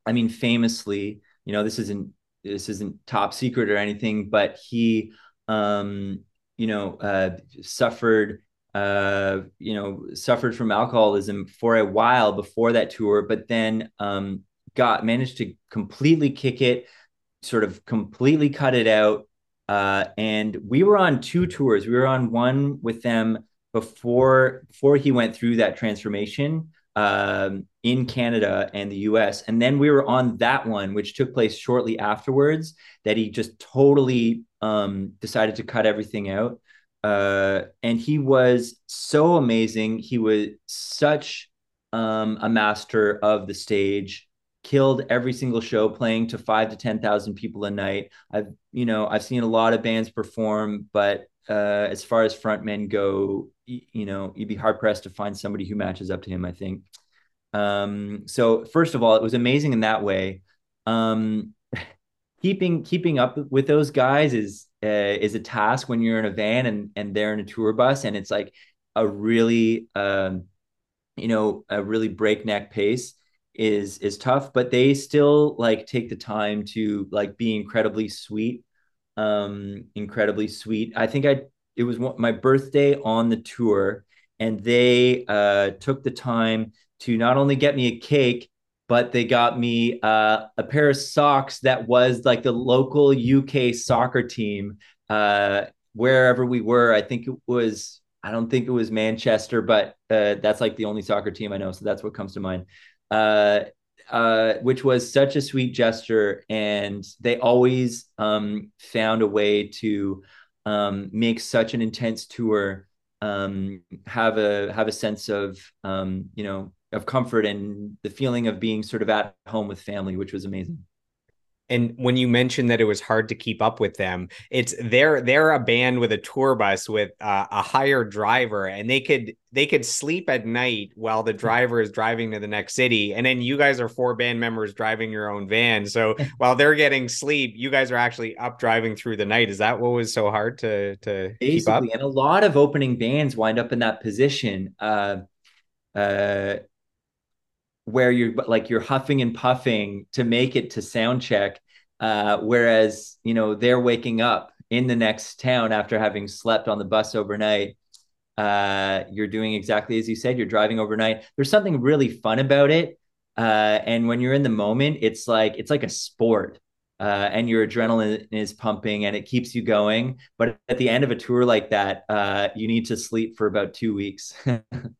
I mean, famously, you know, this isn't this isn't top secret or anything, but he, um, you know, uh, suffered, uh, you know, suffered from alcoholism for a while before that tour, but then um, got managed to completely kick it, sort of completely cut it out. Uh, and we were on two tours. We were on one with them before before he went through that transformation um, in Canada and the US. And then we were on that one, which took place shortly afterwards, that he just totally um, decided to cut everything out. Uh, and he was so amazing. He was such um, a master of the stage. Killed every single show, playing to five to ten thousand people a night. I've, you know, I've seen a lot of bands perform, but uh, as far as frontmen go, you know, you'd be hard pressed to find somebody who matches up to him. I think. Um, so first of all, it was amazing in that way. Um, keeping keeping up with those guys is uh, is a task when you're in a van and and they're in a tour bus, and it's like a really um, you know a really breakneck pace is is tough but they still like take the time to like be incredibly sweet um incredibly sweet i think i it was my birthday on the tour and they uh took the time to not only get me a cake, but they got me uh, a pair of socks that was like the local UK soccer team uh, wherever we were. I think it was, I don't think it was Manchester, but uh, that's like the only soccer team I know. So that's what comes to mind. Uh, uh, which was such a sweet gesture. And they always um, found a way to um, make such an intense tour um, have a have a sense of um, you know of comfort and the feeling of being sort of at home with family, which was amazing. And when you mentioned that it was hard to keep up with them, it's they're they're a band with a tour bus with uh, a hired driver, and they could they could sleep at night while the driver is driving to the next city, and then you guys are four band members driving your own van. So while they're getting sleep, you guys are actually up driving through the night. Is that what was so hard to to Basically, keep up? And a lot of opening bands wind up in that position. Uh, uh, where you're like you're huffing and puffing to make it to sound check uh, whereas you know they're waking up in the next town after having slept on the bus overnight uh, you're doing exactly as you said you're driving overnight. There's something really fun about it uh, and when you're in the moment it's like it's like a sport uh, and your adrenaline is pumping and it keeps you going. But at the end of a tour like that uh, you need to sleep for about two weeks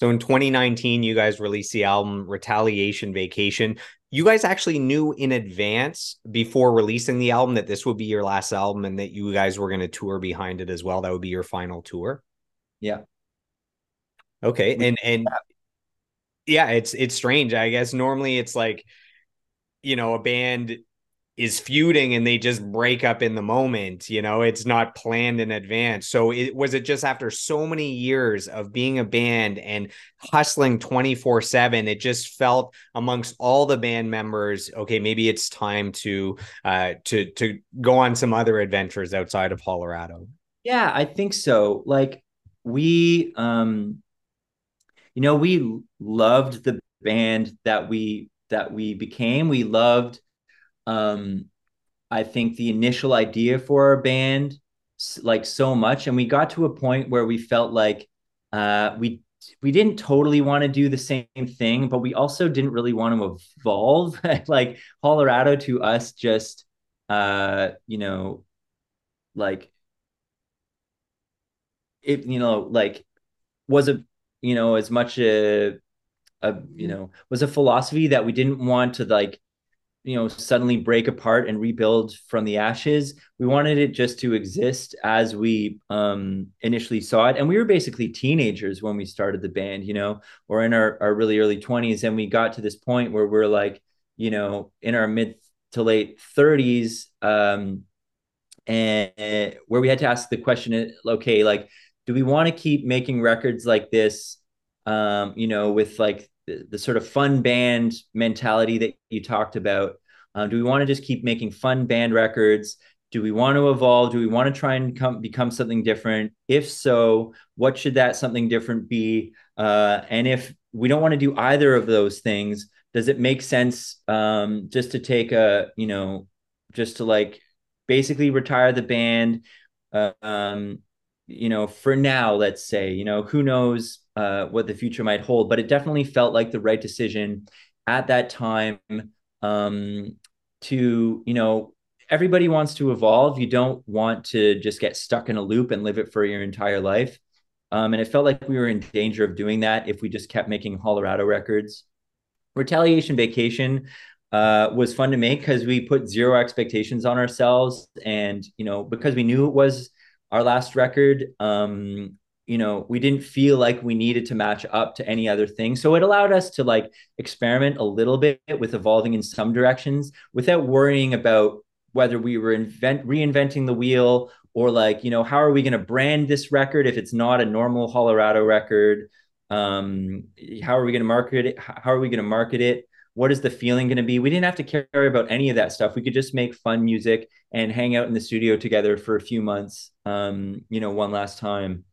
So in 2019, you guys released the album Retaliation Vacation. You guys actually knew in advance before releasing the album that this would be your last album and that you guys were going to tour behind it as well. That would be your final tour. Yeah. Okay. And and yeah, it's it's strange. I guess normally it's like you know, a band is feuding and they just break up in the moment you know it's not planned in advance. So it was it just after so many years of being a band and hustling 24 7 it just felt amongst all the band members okay maybe it's time to uh to to go on some other adventures outside of Hollerado? Yeah i think so. Like we um you know we loved the band that we that we became. We loved um, I think the initial idea for our band like so much, and we got to a point where we felt like uh, we we didn't totally want to do the same thing, but we also didn't really want to evolve. like Hollerado to us just uh, you know, like it, you know, like was a, you know, as much a, a, you know, was a philosophy that we didn't want to like you know suddenly break apart and rebuild from the ashes. We wanted it just to exist as we um initially saw it. And we were basically teenagers when we started the band you know or in our, our really early 20s and we got to this point where we're like you know in our mid to late 30s um and where we had to ask the question okay like do we want to keep making records like this um you know with like the, the sort of fun band mentality that you talked about? Uh, do we want to just keep making fun band records? Do we want to evolve? Do we want to try and come, become something different? If so, what should that something different be? Uh, and if we don't want to do either of those things, does it make sense um, just to take a, you know, just to like basically retire the band? Uh, um, you know, for now, let's say, you know, who knows uh, what the future might hold. But it definitely felt like the right decision at that time um, to, you know, everybody wants to evolve. You don't want to just get stuck in a loop and live it for your entire life. Um, and it felt like we were in danger of doing that if we just kept making Hollerado records. Retaliation Vacation uh, was fun to make because we put zero expectations on ourselves. And, you know, because we knew it was our last record, um, you know we didn't feel like we needed to match up to any other thing. So it allowed us to like experiment a little bit with evolving in some directions without worrying about whether we were invent reinventing the wheel or like you know how are we going to brand this record if it's not a normal Hollerado record? Um how are we going to market it? How are we going to market it? What is the feeling going to be? We didn't have to care about any of that stuff. We could just make fun music and hang out in the studio together for a few months um you know one last time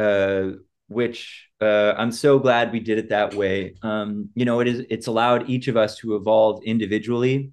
uh, which uh, I'm so glad we did it that way. Um, you know, it is it's allowed each of us to evolve individually.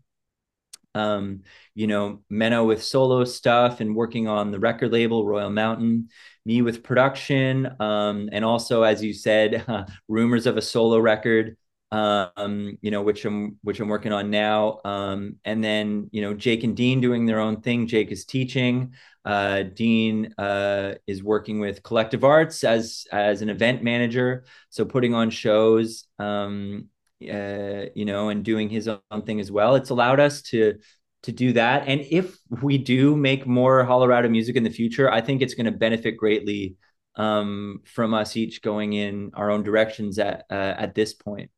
Um, you know, Menno with solo stuff and working on the record label Royal Mountain, me with production, um, and also, as you said, uh, rumors of a solo record um, you know, which I'm which I'm working on now. Um, and then you know, Jake and Dean doing their own thing. Jake is teaching. Uh, Dean uh, is working with Collective Arts as as an event manager, so putting on shows, um, uh, you know, and doing his own thing as well. It's allowed us to to do that. And if we do make more Hollerado music in the future, I think it's going to benefit greatly um, from us each going in our own directions at uh, at this point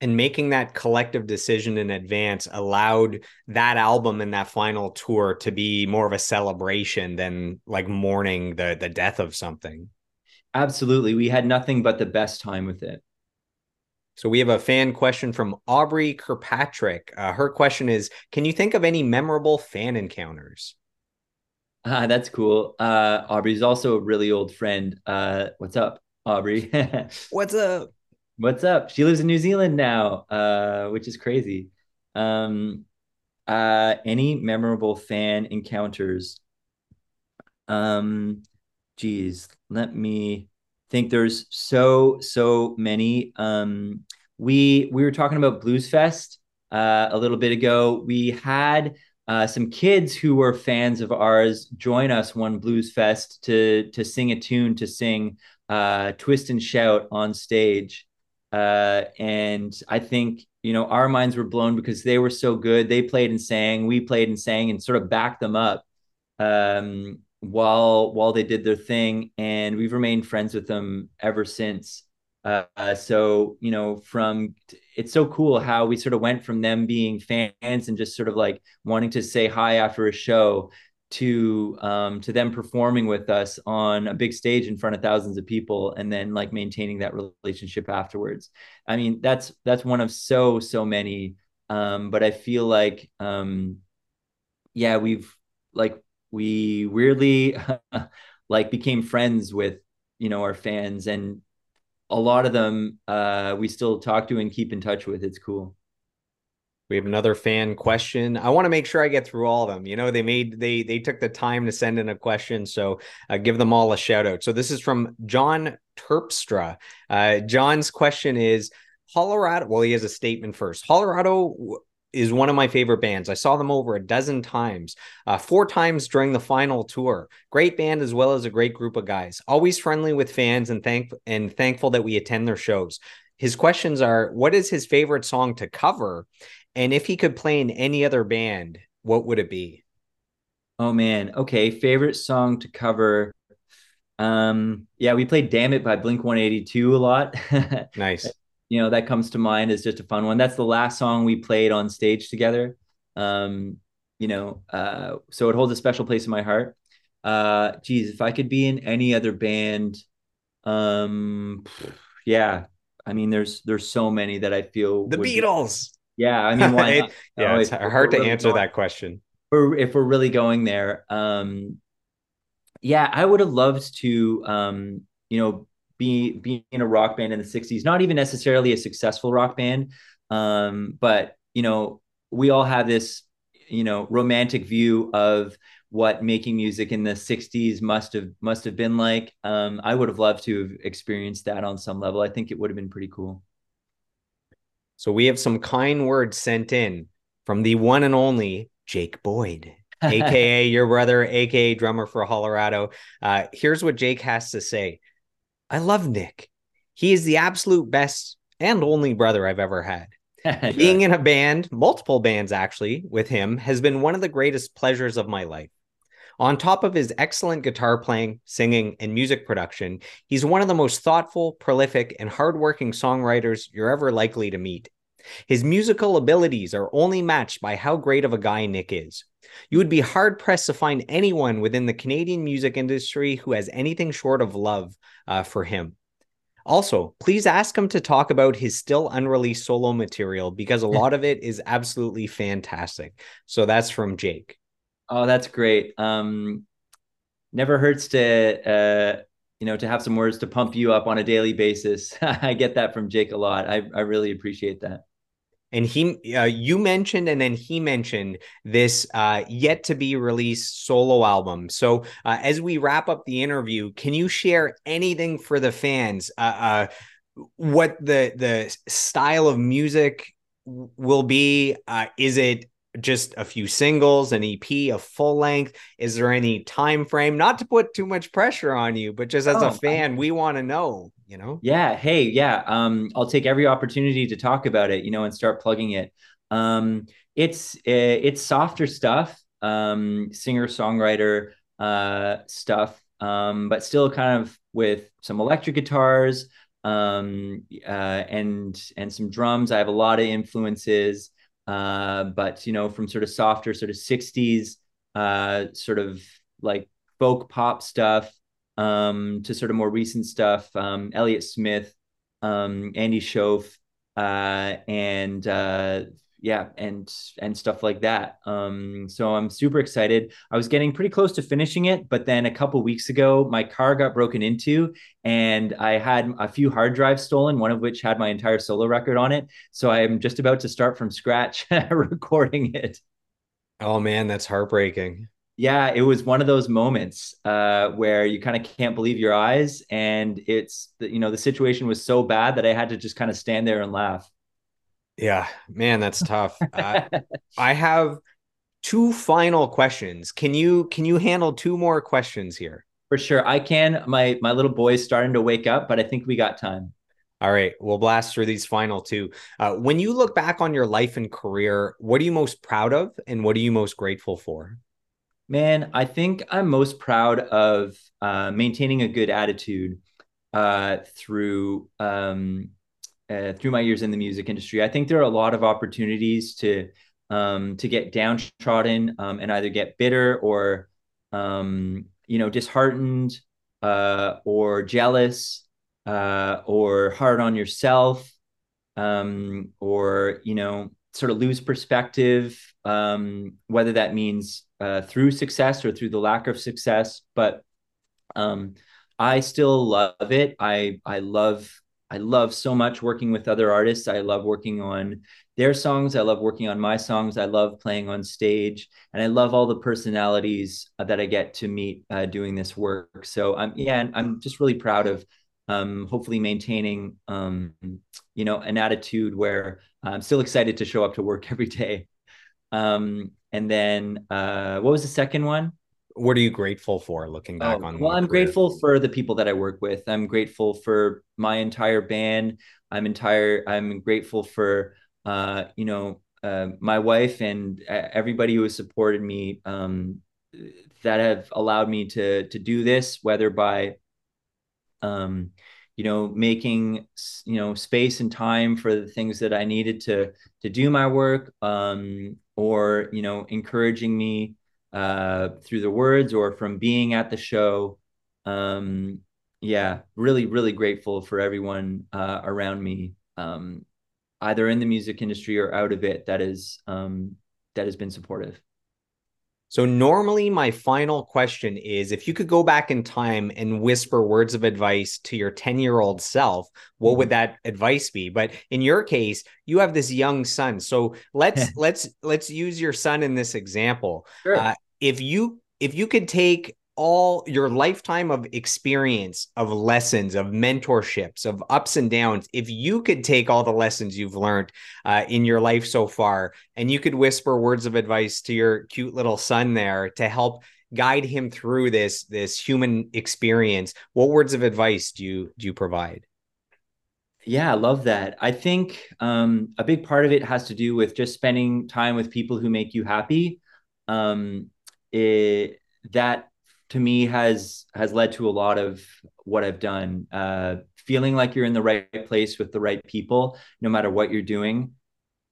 and making that collective decision in advance allowed that album and that final tour to be more of a celebration than like mourning the the death of something. Absolutely. We had nothing but the best time with it. So we have a fan question from aubrey kirkpatrick. Uh, her question is can you think of any memorable fan encounters? Uh, that's cool. Uh, aubrey's also a really old friend. Uh, what's up aubrey? What's up What's up? She lives in New Zealand now, uh, which is crazy. Um, uh, any memorable fan encounters? Um, geez, let me think. There's so so many. Um, we we were talking about Blues Fest uh, a little bit ago. We had uh, some kids who were fans of ours join us one Blues Fest to to sing a tune to sing uh, "Twist and Shout" on stage. Uh, and I think, you know, our minds were blown because they were so good. They played and sang, we played and sang and sort of backed them up um, while while they did their thing. And we've remained friends with them ever since. Uh, so, you know, from it's so cool how we sort of went from them being fans and just sort of like wanting to say hi after a show to um, to them performing with us on a big stage in front of thousands of people and then like maintaining that relationship afterwards. I mean that's that's one of so so many um, but i feel like um, yeah we've like we weirdly like became friends with you know our fans and a lot of them uh, we still talk to and keep in touch with. It's cool we have another fan question. I want to make sure I get through all of them. You know, they made they they took the time to send in a question, so uh, give them all a shout out. So this is from John Terpstra. Uh, John's question is Hollerado Well, he has a statement first. Hollerado is one of my favorite bands. I saw them over a dozen times, uh, four times during the final tour. Great band as well as a great group of guys. Always friendly with fans and thank and thankful that we attend their shows. His questions are: What is his favorite song to cover? And if he could play in any other band, what would it be? Oh man. Okay. Favorite song to cover. Um, yeah, we played Damn It by Blink 182 a lot. nice you know that comes to mind as just a fun one that's the last song we played on stage together um you know uh so it holds a special place in my heart uh geez if i could be in any other band um yeah i mean there's there's so many that i feel the beatles be, yeah i mean why it, yeah oh, it's hard to really answer going, that question if we're really going there um yeah i would have loved to um you know be, being a rock band in the 60s, not even necessarily a successful rock band. Um, but, you know, we all have this, you know, romantic view of what making music in the 60s must have must have been like. Um, I would have loved to have experienced that on some level. I think it would have been pretty cool. So we have some kind words sent in from the one and only Jake Boyd, aka your brother, aka drummer for Hollerado. Uh, here's what Jake has to say. I love Nick. He is the absolute best and only brother I've ever had. Being in a band, multiple bands actually, with him has been one of the greatest pleasures of my life. On top of his excellent guitar playing, singing, and music production, he's one of the most thoughtful, prolific, and hardworking songwriters you're ever likely to meet. His musical abilities are only matched by how great of a guy Nick is. You would be hard pressed to find anyone within the Canadian music industry who has anything short of love uh, for him. Also, please ask him to talk about his still unreleased solo material because a lot of it is absolutely fantastic. So that's from Jake. Oh, that's great. Um, never hurts to uh, you know to have some words to pump you up on a daily basis. I get that from Jake a lot. I I really appreciate that and he uh, you mentioned and then he mentioned this uh, yet to be released solo album so uh, as we wrap up the interview can you share anything for the fans uh, uh, what the the style of music will be is it just a few singles an ep a full length. Is there any time frame? Not to put too much pressure on you but just as oh, a fan I- we want to know you know? Yeah hey yeah um i'll take every opportunity to talk about it you know and start plugging it. Um it's eh, it's softer stuff um singer songwriter uh stuff um but still kind of with some electric guitars um uh and and some drums. I have a lot of influences uh but you know from sort of softer sort of 60s uh sort of like folk pop stuff um, to sort of more recent stuff, um, Elliott Smith, um, Andy Shauf, uh, and uh, yeah, and and stuff like that. Um, so I'm super excited. I was getting pretty close to finishing it, but then a couple weeks ago, my car got broken into, and I had a few hard drives stolen. One of which had my entire solo record on it. So I'm just about to start from scratch recording it. Oh man, that's heartbreaking yeah, it was one of those moments uh, where you kind of can't believe your eyes, and it's you know the situation was so bad that I had to just kind of stand there and laugh. Yeah, man, that's tough. uh, I have two final questions. Can you can you handle two more questions here? For sure, I can. My my little boy's starting to wake up, but I think we got time. All right, we'll blast through these final two. Uh, when you look back on your life and career, what are you most proud of, and what are you most grateful for? Man, I think I'm most proud of uh, maintaining a good attitude uh, through um, uh, through my years in the music industry. I think there are a lot of opportunities to um, to get downtrodden um, and either get bitter or um, you know disheartened uh, or jealous uh, or hard on yourself um, or you know sort of lose perspective, um, whether that means uh, through success or through the lack of success. But um, I still love it. I I love I love so much working with other artists. I love working on their songs. I love working on my songs. I love playing on stage, and I love all the personalities that I get to meet uh, doing this work. So I'm yeah, I'm just really proud of um, hopefully maintaining um, you know an attitude where I'm still excited to show up to work every day. Um, and then uh, what was the second one? What are you grateful for looking back oh, on? Well, I'm career? grateful for the people that I work with. I'm grateful for my entire band. I'm entire. I'm grateful for uh, you know uh, my wife and everybody who has supported me um, that have allowed me to to do this, whether by um, you know making you know space and time for the things that I needed to to do my work, um, or you know encouraging me uh, through the words or from being at the show. Um, yeah, really, really grateful for everyone uh, around me, um, either in the music industry or out of it, that is um, that has been supportive. So normally my final question is if you could go back in time and whisper words of advice to your 10-year-old self, what mm-hmm. would that advice be? But in your case, you have this young son. So let's let's let's use your son in this example. Sure. Uh, if you if you could take all your lifetime of experience of lessons of mentorships of ups and downs if you could take all the lessons you've learned uh, in your life so far and you could whisper words of advice to your cute little son there to help guide him through this this human experience what words of advice do you do you provide yeah, I love that. I think um, a big part of it has to do with just spending time with people who make you happy. Um, it, that to me has has led to a lot of what I've done. Uh, feeling like you're in the right place with the right people, no matter what you're doing,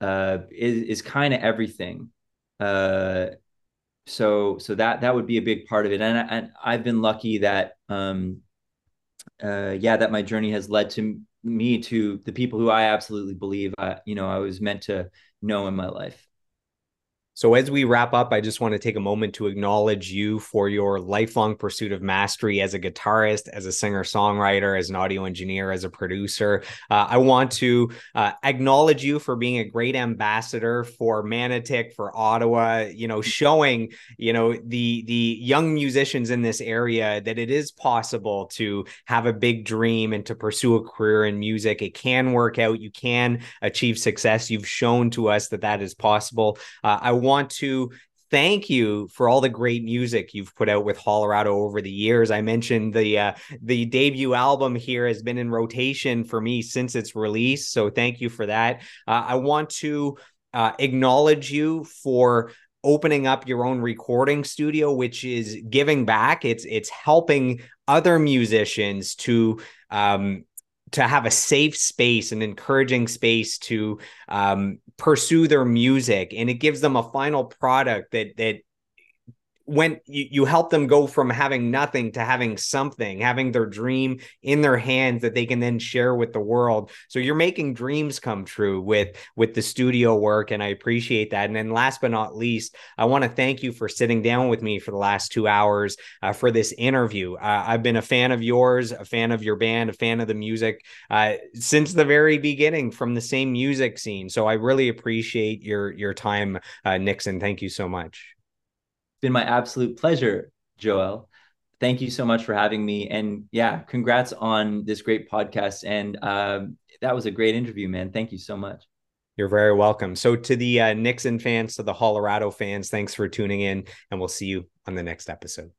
uh, is is kind of everything. Uh, so so that that would be a big part of it, and and I've been lucky that um, uh, yeah, that my journey has led to me to the people who I absolutely believe I you know I was meant to know in my life. So, as we wrap up, I just want to take a moment to acknowledge you for your lifelong pursuit of mastery as a guitarist, as a singer songwriter, as an audio engineer, as a producer. Uh, I want to uh, acknowledge you for being a great ambassador for Manotick, for Ottawa. You know, showing you know the the young musicians in this area that it is possible to have a big dream and to pursue a career in music. It can work out. You can achieve success. You've shown to us that that is possible. Uh, I want to thank you for all the great music you've put out with Hollerado over the years. I mentioned the uh, the debut album here has been in rotation for me since its release, so thank you for that. Uh, I want to uh, acknowledge you for opening up your own recording studio which is giving back it's it's helping other musicians to um to have a safe space, an encouraging space to um, pursue their music, and it gives them a final product that that when you, you help them go from having nothing to having something, having their dream in their hands that they can then share with the world. So you're making dreams come true with with the studio work, and I appreciate that. And then last but not least, I want to thank you for sitting down with me for the last two hours uh, for this interview. Uh, I've been a fan of yours, a fan of your band, a fan of the music uh, since the very beginning from the same music scene. So I really appreciate your your time, uh, Nixon. Thank you so much been my absolute pleasure, Joel. Thank you so much for having me. And yeah, congrats on this great podcast. And um, that was a great interview, man. Thank you so much. You're very welcome. So, to the uh, Nixon fans, to the Hollerado fans, thanks for tuning in, and we'll see you on the next episode.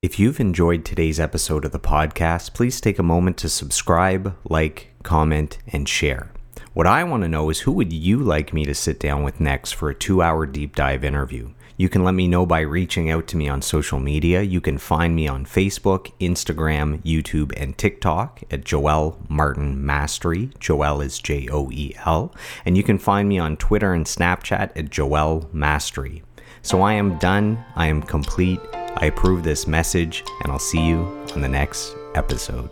If you've enjoyed today's episode of the podcast, please take a moment to subscribe, like, comment, and share. What I want to know is who would you like me to sit down with next for a two hour deep dive interview? You can let me know by reaching out to me on social media. You can find me on Facebook, Instagram, YouTube, and TikTok at Joel Martin Mastery. Joel is J O E L. And you can find me on Twitter and Snapchat at Joel Mastery. So I am done. I am complete. I approve this message, and I'll see you on the next episode.